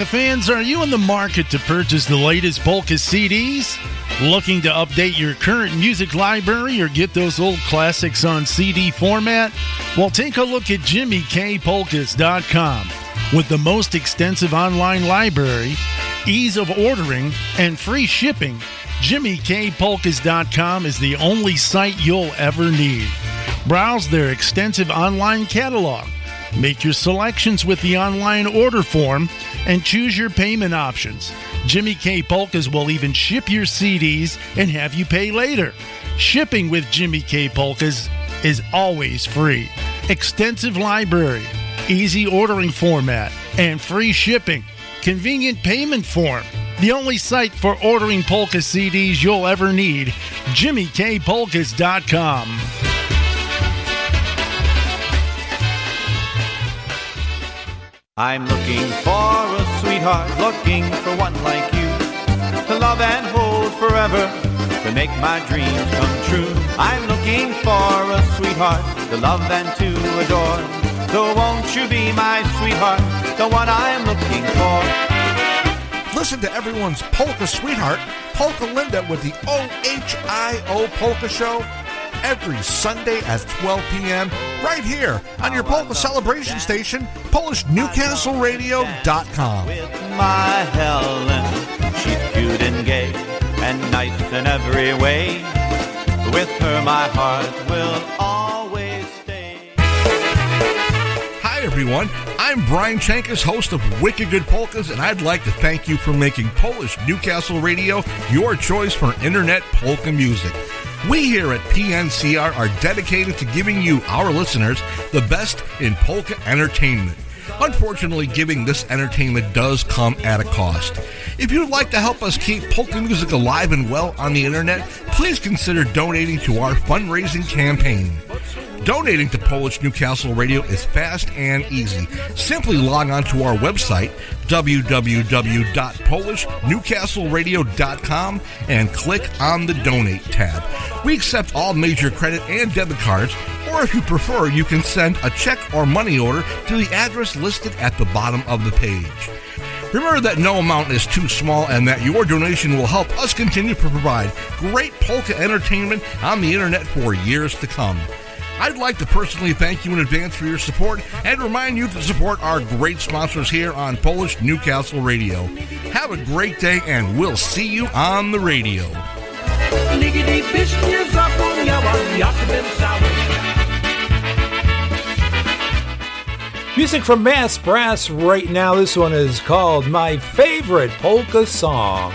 Polka fans, are you in the market to purchase the latest polka CDs? Looking to update your current music library or get those old classics on CD format? Well, take a look at JimmyKPolkas.com. With the most extensive online library, ease of ordering, and free shipping, JimmyKPolkas.com is the only site you'll ever need. Browse their extensive online catalog. Make your selections with the online order form and choose your payment options. Jimmy K Polkas will even ship your CDs and have you pay later. Shipping with Jimmy K Polkas is always free. Extensive library, easy ordering format, and free shipping. Convenient payment form. The only site for ordering polka CDs you'll ever need. JimmyKPolkas.com. I'm looking for a sweetheart, looking for one like you to love and hold forever, to make my dreams come true. I'm looking for a sweetheart to love and to adore. So won't you be my sweetheart, the one I'm looking for? Listen to everyone's polka sweetheart, Polka Linda, with the OHIO Polka Show every Sunday at 12 p.m. right here on your polka celebration station, PolishNewcastleRadio.com. my Helen. She's cute and gay and nice in every way. With her, my heart will always stay. Hi, everyone. I'm Brian Chankus, host of Wicked Good Polkas, and I'd like to thank you for making Polish Newcastle Radio your choice for internet polka music. We here at PNCR are dedicated to giving you, our listeners, the best in polka entertainment. Unfortunately, giving this entertainment does come at a cost. If you'd like to help us keep polka music alive and well on the internet, please consider donating to our fundraising campaign. Donating to Polish Newcastle Radio is fast and easy. Simply log on to our website, www.polishnewcastleradio.com, and click on the Donate tab. We accept all major credit and debit cards, or if you prefer, you can send a check or money order to the address listed at the bottom of the page. Remember that no amount is too small and that your donation will help us continue to provide great polka entertainment on the internet for years to come. I'd like to personally thank you in advance for your support and remind you to support our great sponsors here on Polish Newcastle Radio. Have a great day and we'll see you on the radio. Nigdy byś nie zapomniała, jakbym Music from Mass Brass right now. This one is called My Favorite Polka Song.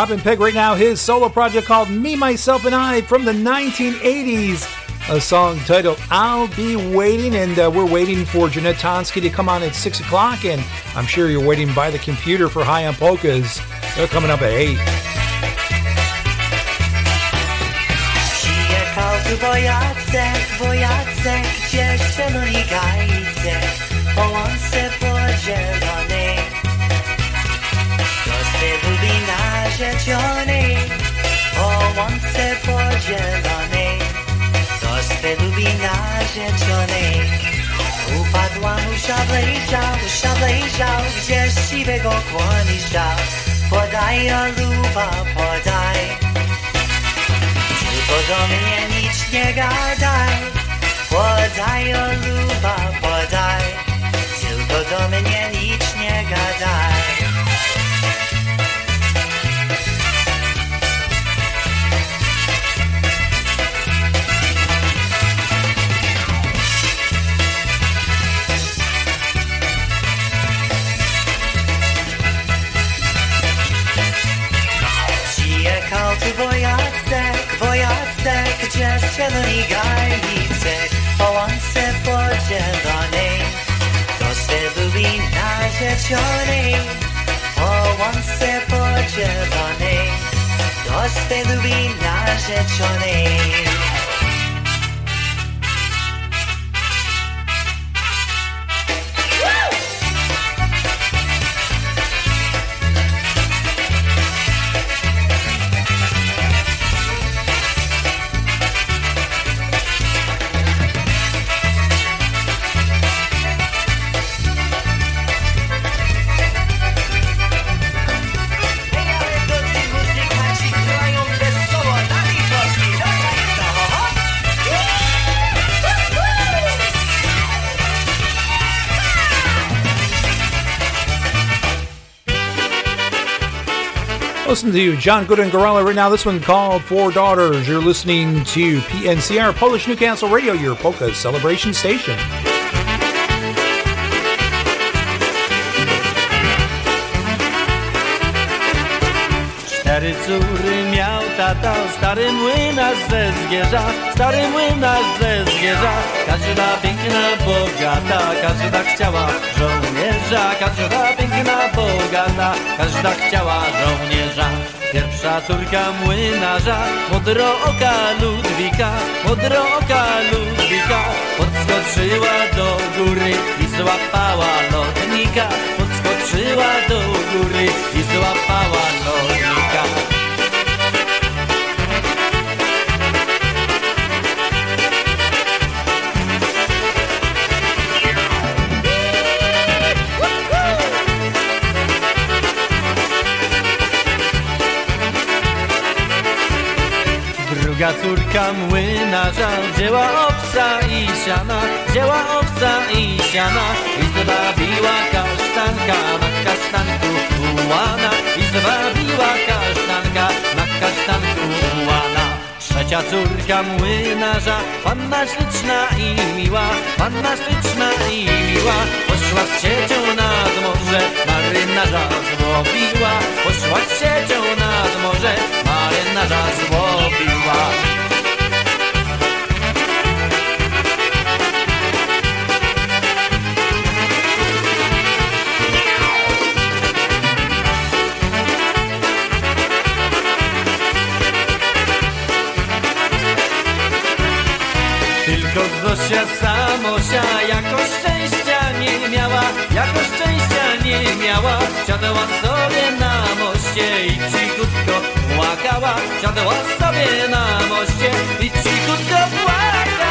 Robin Pegg right now, his solo project called Me, Myself, and I from the 1980s. A song titled I'll Be Waiting, and uh, we're waiting for Jeanette Tonsky to come on at 6 o'clock, and I'm sure you're waiting by the computer for High on Polkas. They're coming up at 8. Przyjechał Mu szablejrzał, szablejrzał, gdzie siwego kłoniszczał. podaj o luba, podaj. Tylko do mnie nic nie gadaj, podaj o luba, podaj. Tylko do mnie nic nie gadaj. Gdzie z czerwoni gajnicek, po łące podzielonej, to se lubi narzeczonej, po łące podzielonej, to se lubi. Listen to John Gora and Gorale right now. This one called Four Daughters. You're listening to PNCR, Polish Newcastle Radio, your polka celebration station. Cztery córy miał tata, stary młynarz ze Zgierza, stary młynarz ze Zgierza. Każda piękna, bogata, każda chciała żołnierza, każda piękna, bogata, każda chciała żołnierza. Pierwsza córka młynarza, modrooka Ludwika, modrooka Ludwika, podskoczyła do góry i złapała lotnika, podskoczyła do góry i złapała lotnika. Druga córka młynarza wzięła owca i siana, wzięła owca i siana i zwabiła kasztanka na kasztanku łana i zwabiła kasztanka na kasztanku łana. Trzecia córka młynarza, panna śliczna i miła, panna śliczna i miła, poszła z siecią nad morze, marynarza złowiła, poszła z siecią nad morze, marynarza złowiła. Tylko miała. Siadała sobie na moście i cichutko płakała. Siadała sobie na moście i cichutko płakała.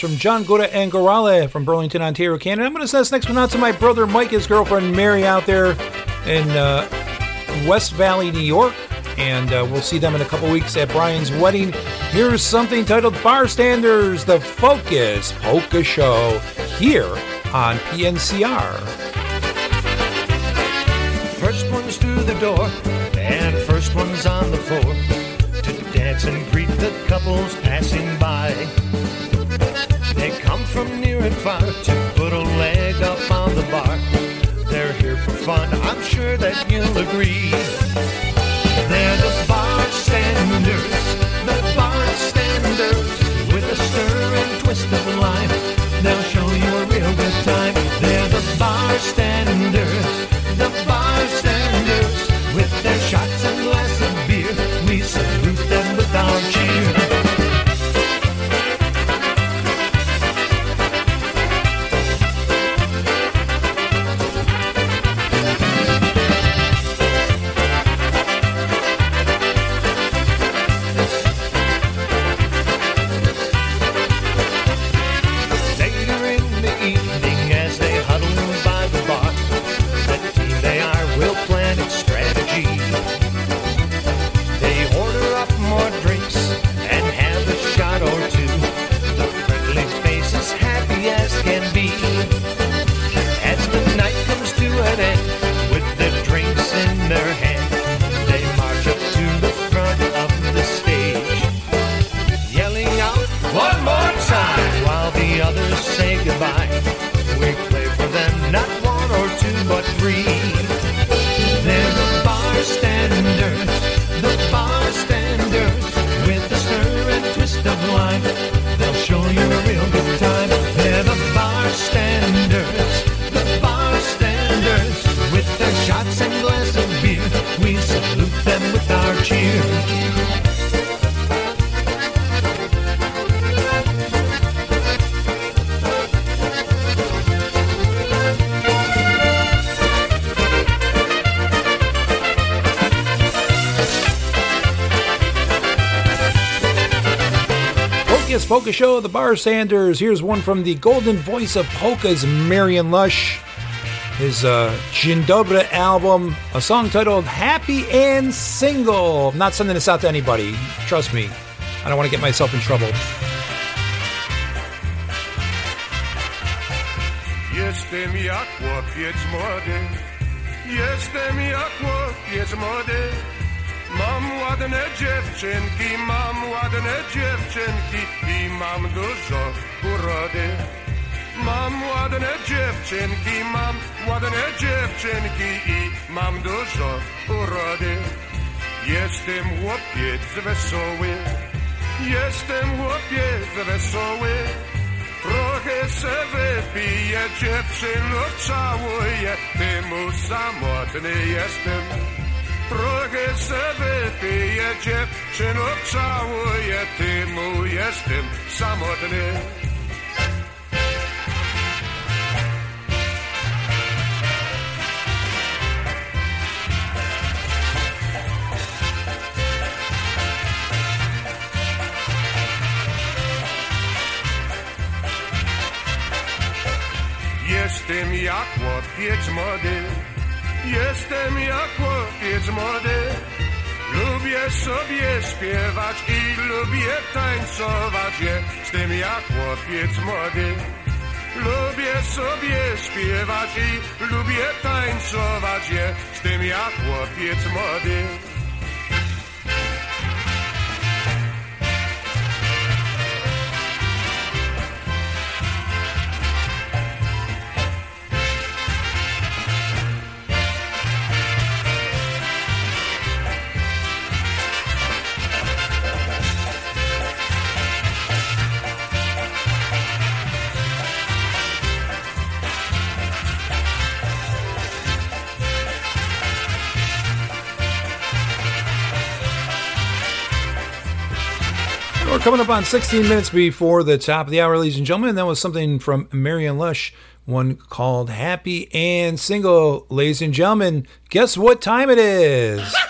From John Gora and Gorale from Burlington, Ontario, Canada. I'm going to send this next one out to my brother Mike, his girlfriend Mary out there in uh, West Valley, New York. And uh, we'll see them in a couple weeks at Brian's wedding. Here's something titled Bartenders, the Focus Polka Show here on PNCR. First one's through the door, and first one's on the floor to dance and greet the couples passing by. They come from near and far to put a leg up on the bar. They're here for fun, I'm sure that you'll agree. They're the bartenders, the bartenders, with a stir and twist of lime. They'll show you a real good time. They're the bartenders, polka show, the Bartenders. Here's one from the golden voice of polkas, Marion Lush. His uh, Dzień Dobry album, a song titled Happy and Single. I'm not sending this out to anybody. Trust me. I don't want to get myself in trouble. Jestem jak chłopiec młody, jestem jak chłopiec młody. Mam ładne dziewczynki, mam ładne dziewczynki i mam dużo urody. Mam ładne dziewczynki, mam ładne dziewczynki i mam dużo urody. Jestem chłopiec wesoły, jestem chłopiec wesoły. Trochę se wypiję, dziewczyno całuję, ty samotny jestem. Trochę se wypiję, dziewczyno całuję, ty mu jestem samotny. Jestem jak chłopiec młody, jestem jak chłopiec młody. Lubię sobie śpiewać i lubię tańcować, jestem jak chłopiec młody. Lubię sobie śpiewać i lubię tańcować, jestem jak chłopiec młody. Coming up on 16 minutes before the top of the hour, ladies and gentlemen. That was something from Marion Lush, one called Happy and Single. Ladies and gentlemen, guess what time it is? <laughs>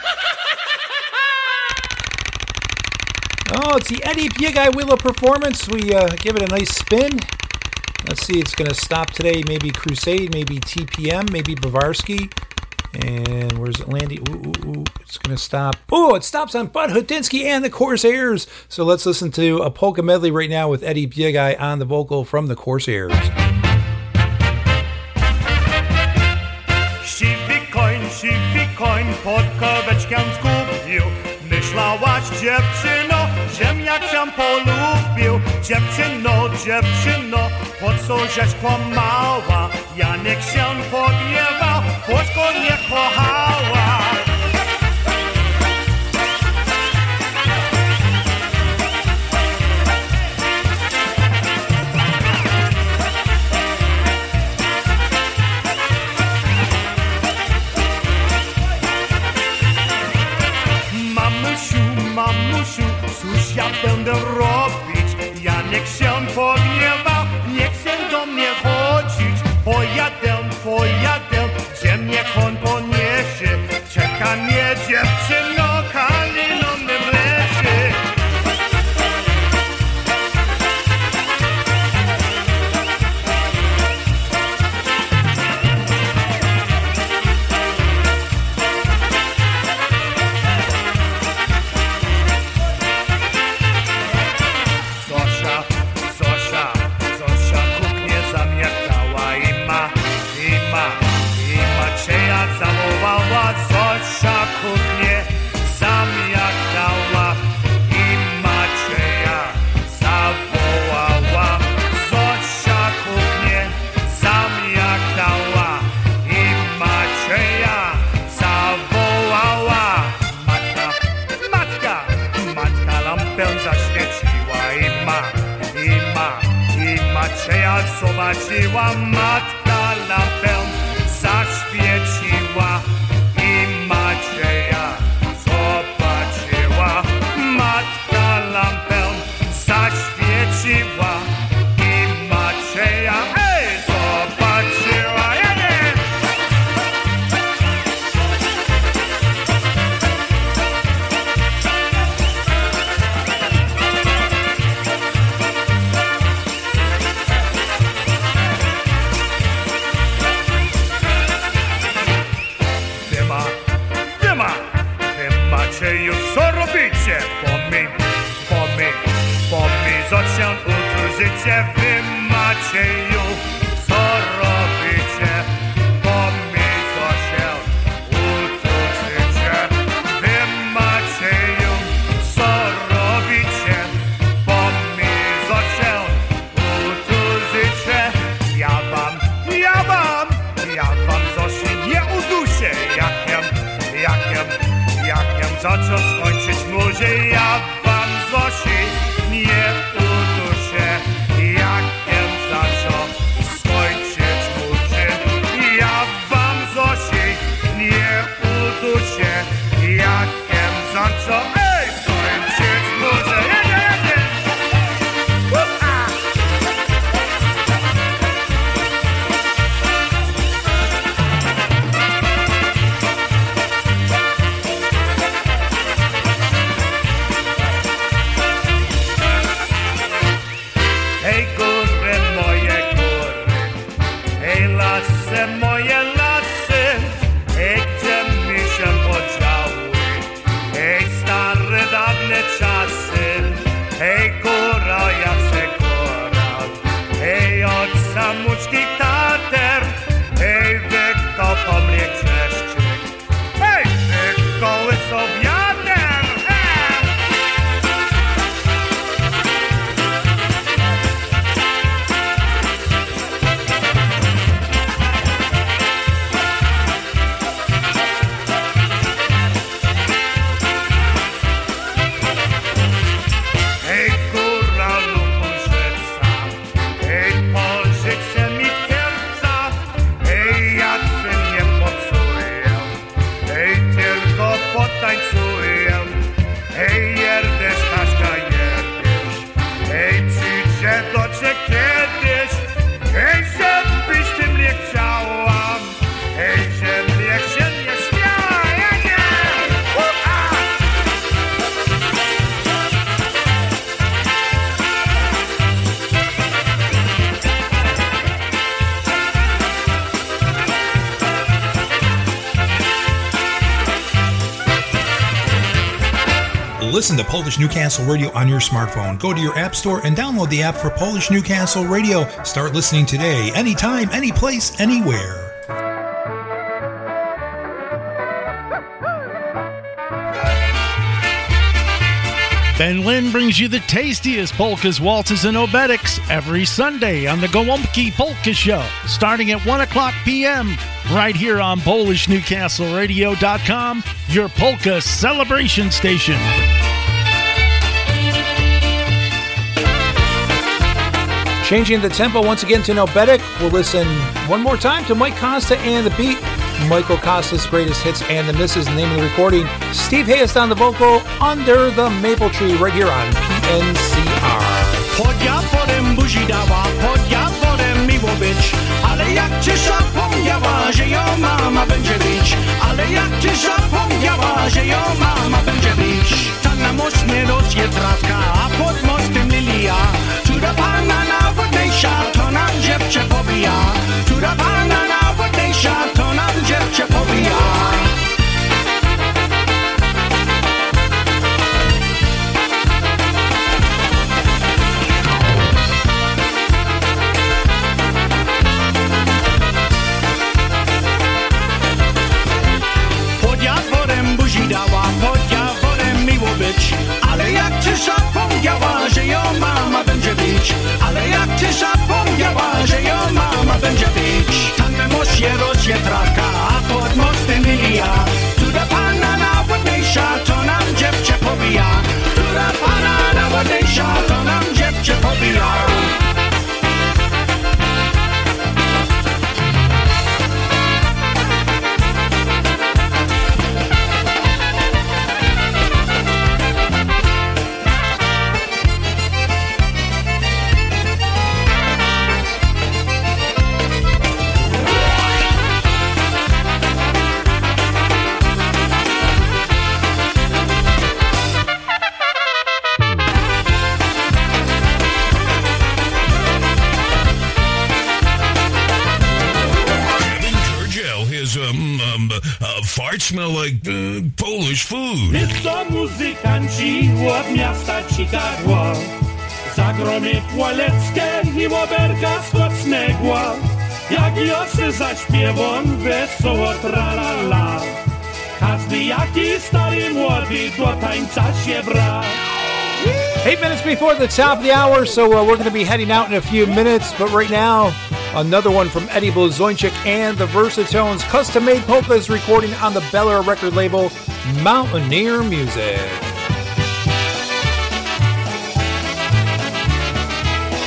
Oh, it's the Eddie Piegai Wheel of Performance. We uh, give it a nice spin. Let's see, it's going to stop today. Maybe Crusade, maybe TPM, maybe Bavarsky. And where's it landing? Ooh, ooh, ooh. It's going to stop. Oh, it stops on Bud Hutinsky and the Corsairs. So let's listen to a polka medley right now with Eddie Biegai on the vocal from the Corsairs. Siwy koń, siwy koń pod kaweczkiem zgubił Myślałaś dziewczyno, żem jak cię polubił Dziewczyno, dziewczyno, po co żeś kłamała Janek się pogniewał, choć go nie kochała Mamusiu, mamusiu, cóż ja będę robić? Janek się pogniewał, nie chce do mnie Listen to Polish Newcastle Radio on your smartphone. Go to your app store and download the app for Polish Newcastle Radio. Start listening today, anytime, any place, anywhere. Ben Lynn brings you the tastiest polkas, waltzes, and obereks every Sunday on the Gołąbki Polka Show, starting at 1 o'clock p.m. right here on PolishNewcastleRadio.com, your polka celebration station. Changing the tempo once again to Nobetic, we'll listen one more time to Mike Costa and the beat. Michael Costa's greatest hits and the misses. The name of the recording. Steve Hayes on the vocal under the maple tree right here on PNCR. Podjaworem buzi dała, podjaworem miło być Ale jak cię zapomniała, że ją mama będzie bić Ale jak cię zapomniała, że ją mama będzie bić Tak na most nie rosje trawka, a pod mostem lilia Która pana najładniejsza, to nam dziewczę pobija Która pana najładniejsza, to nam dziewczę pobija zapomniała, że ją mama będzie bić. Ale jak cię zapomniała, że ją mama będzie bić. Tam na moście rośnie trawka, a pod mostem lilia Która pana najładniejsza, to nam dziewczę pobija. Która pana najładniejsza, to nam dziewczę pobija like uh, Polish food. My to muzykanci od miasta Chicago Zagromie Płaleckie i łoberka skocnegła, jak wiosny zaśpiewą wesoło tralala. Każdy jaki stary młody do tańca się bra. Eight minutes before the top of the hour, so uh, we're going to be heading out in a few minutes. But right now, another one from Eddie Blazonczyk and the Versatones, custom made polkas recording on the Bel Air record label Mountaineer Music.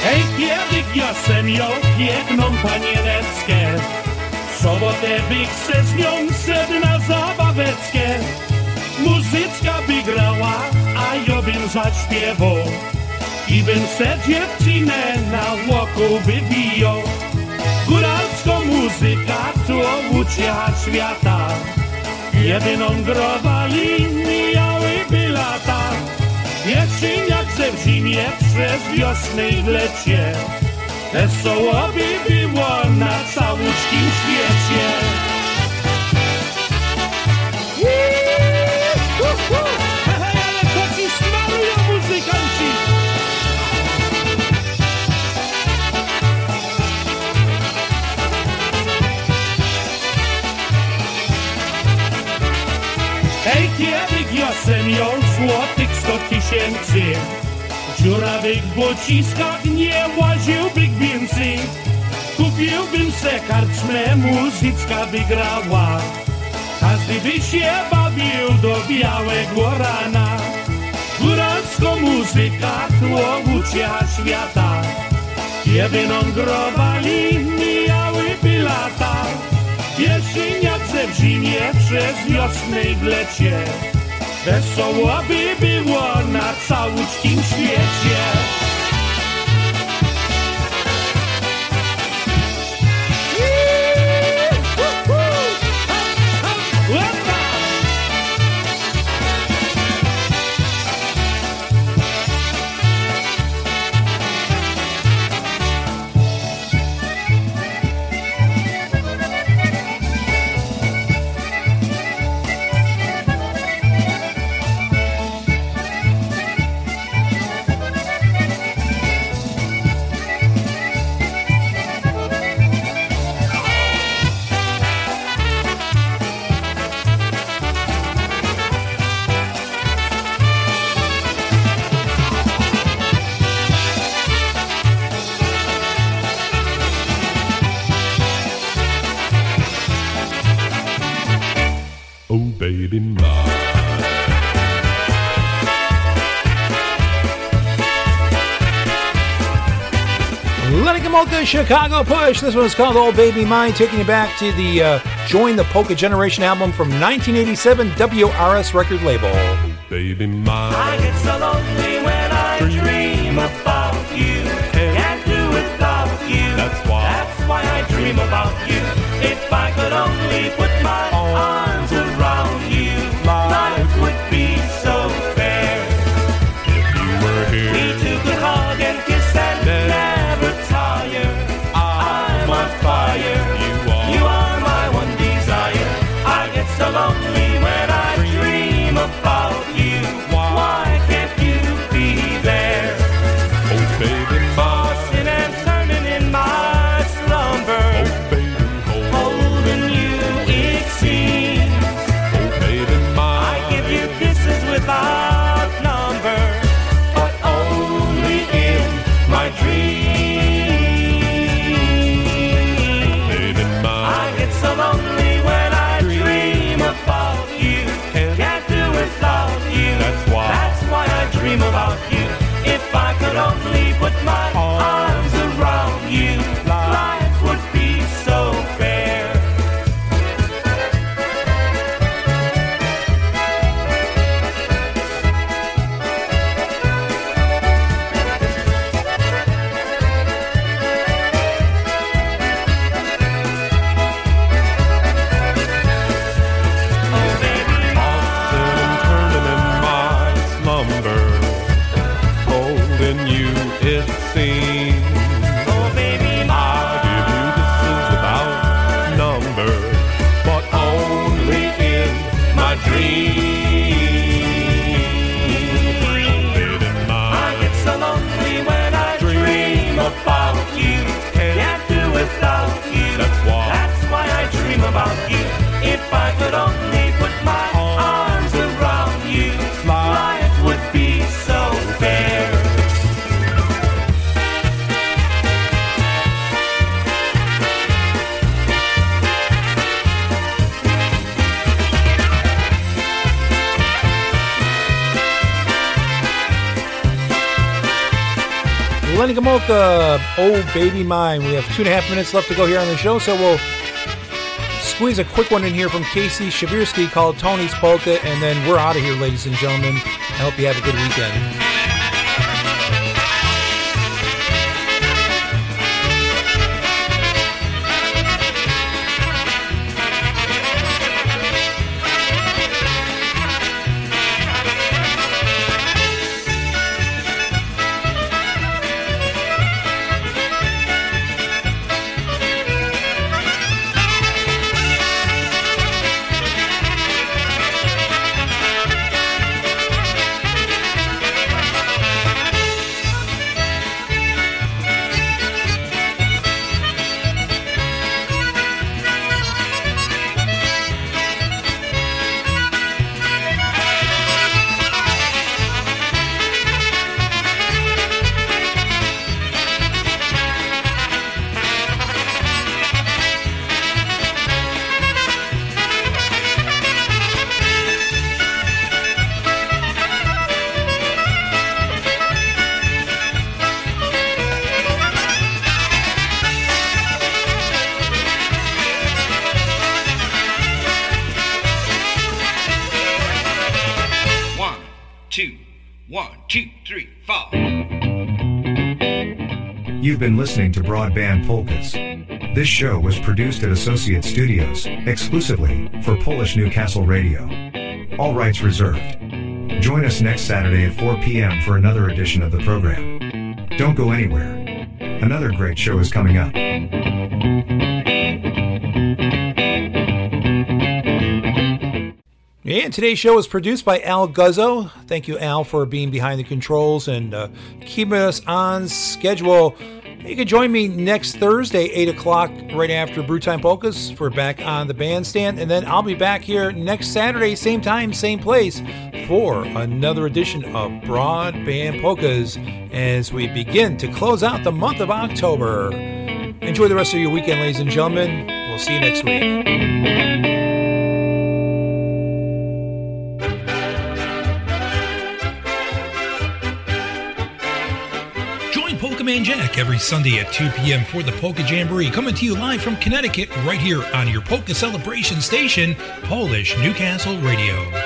Hej, kiedy wiosenio biegną paniereckie, w sobotę se z nią szedł na zabaweckie. Muzyczka by grała, a ja bym zaśpiewał i bym se dziewczynę na łoku wybijał. Góralską muzyka to ucieka świata, jedyną growali mijałyby lata. Jesieniak ze w zimie przez wiosnę i w lecie. Wesoło by było na całuczkim świecie wiosenio złotych sto tysięcy. W dziurawych bociskach nie łaziłbym więcej. Kupiłbym se karczmę, muzyczka by grała Każdy by się bawił do białego rana. Góralsko muzyka to ucia świata. Jedyną growali mijałyby lata. Jesieniak ze w zimie przez wiosnę i w lecie Wesoło by było na całuczkim świecie Lenny Chicago Push. This one's called Old Baby Mine, taking you back to the uh, Join the Polka Generation album from 1987, WRS record label. Baby, my. I get so lonely when I dream about you. Can't do without you. That's why. That's why I dream about you. If I could only put Gomulka, Oh Baby Mine. We have two and a half minutes left to go here on the show, so we'll squeeze a quick one in here from Casey Shavirsky called Tony's Polka, and then we're out of here, ladies and gentlemen. I hope you have a good weekend. Been listening to Broadband Polkas. This show was produced at Associate Studios, exclusively for Polish Newcastle Radio. All rights reserved. Join us next Saturday at 4 p.m. for another edition of the program. Don't go anywhere. Another great show is coming up. And today's show is produced by Al Guzzo. Thank you, Al, for being behind the controls and uh, keeping us on schedule. You can join me next Thursday, 8 o'clock, right after Brewtime Polkas, for Back on the Bandstand. And then I'll be back here next Saturday, same time, same place, for another edition of Broadband Polkas as we begin to close out the month of October. Enjoy the rest of your weekend, ladies and gentlemen. We'll see you next week. Jack every Sunday at 2 p.m. for the Polka Jamboree, coming to you live from Connecticut, right here on your Polka Celebration station, Polish Newcastle Radio.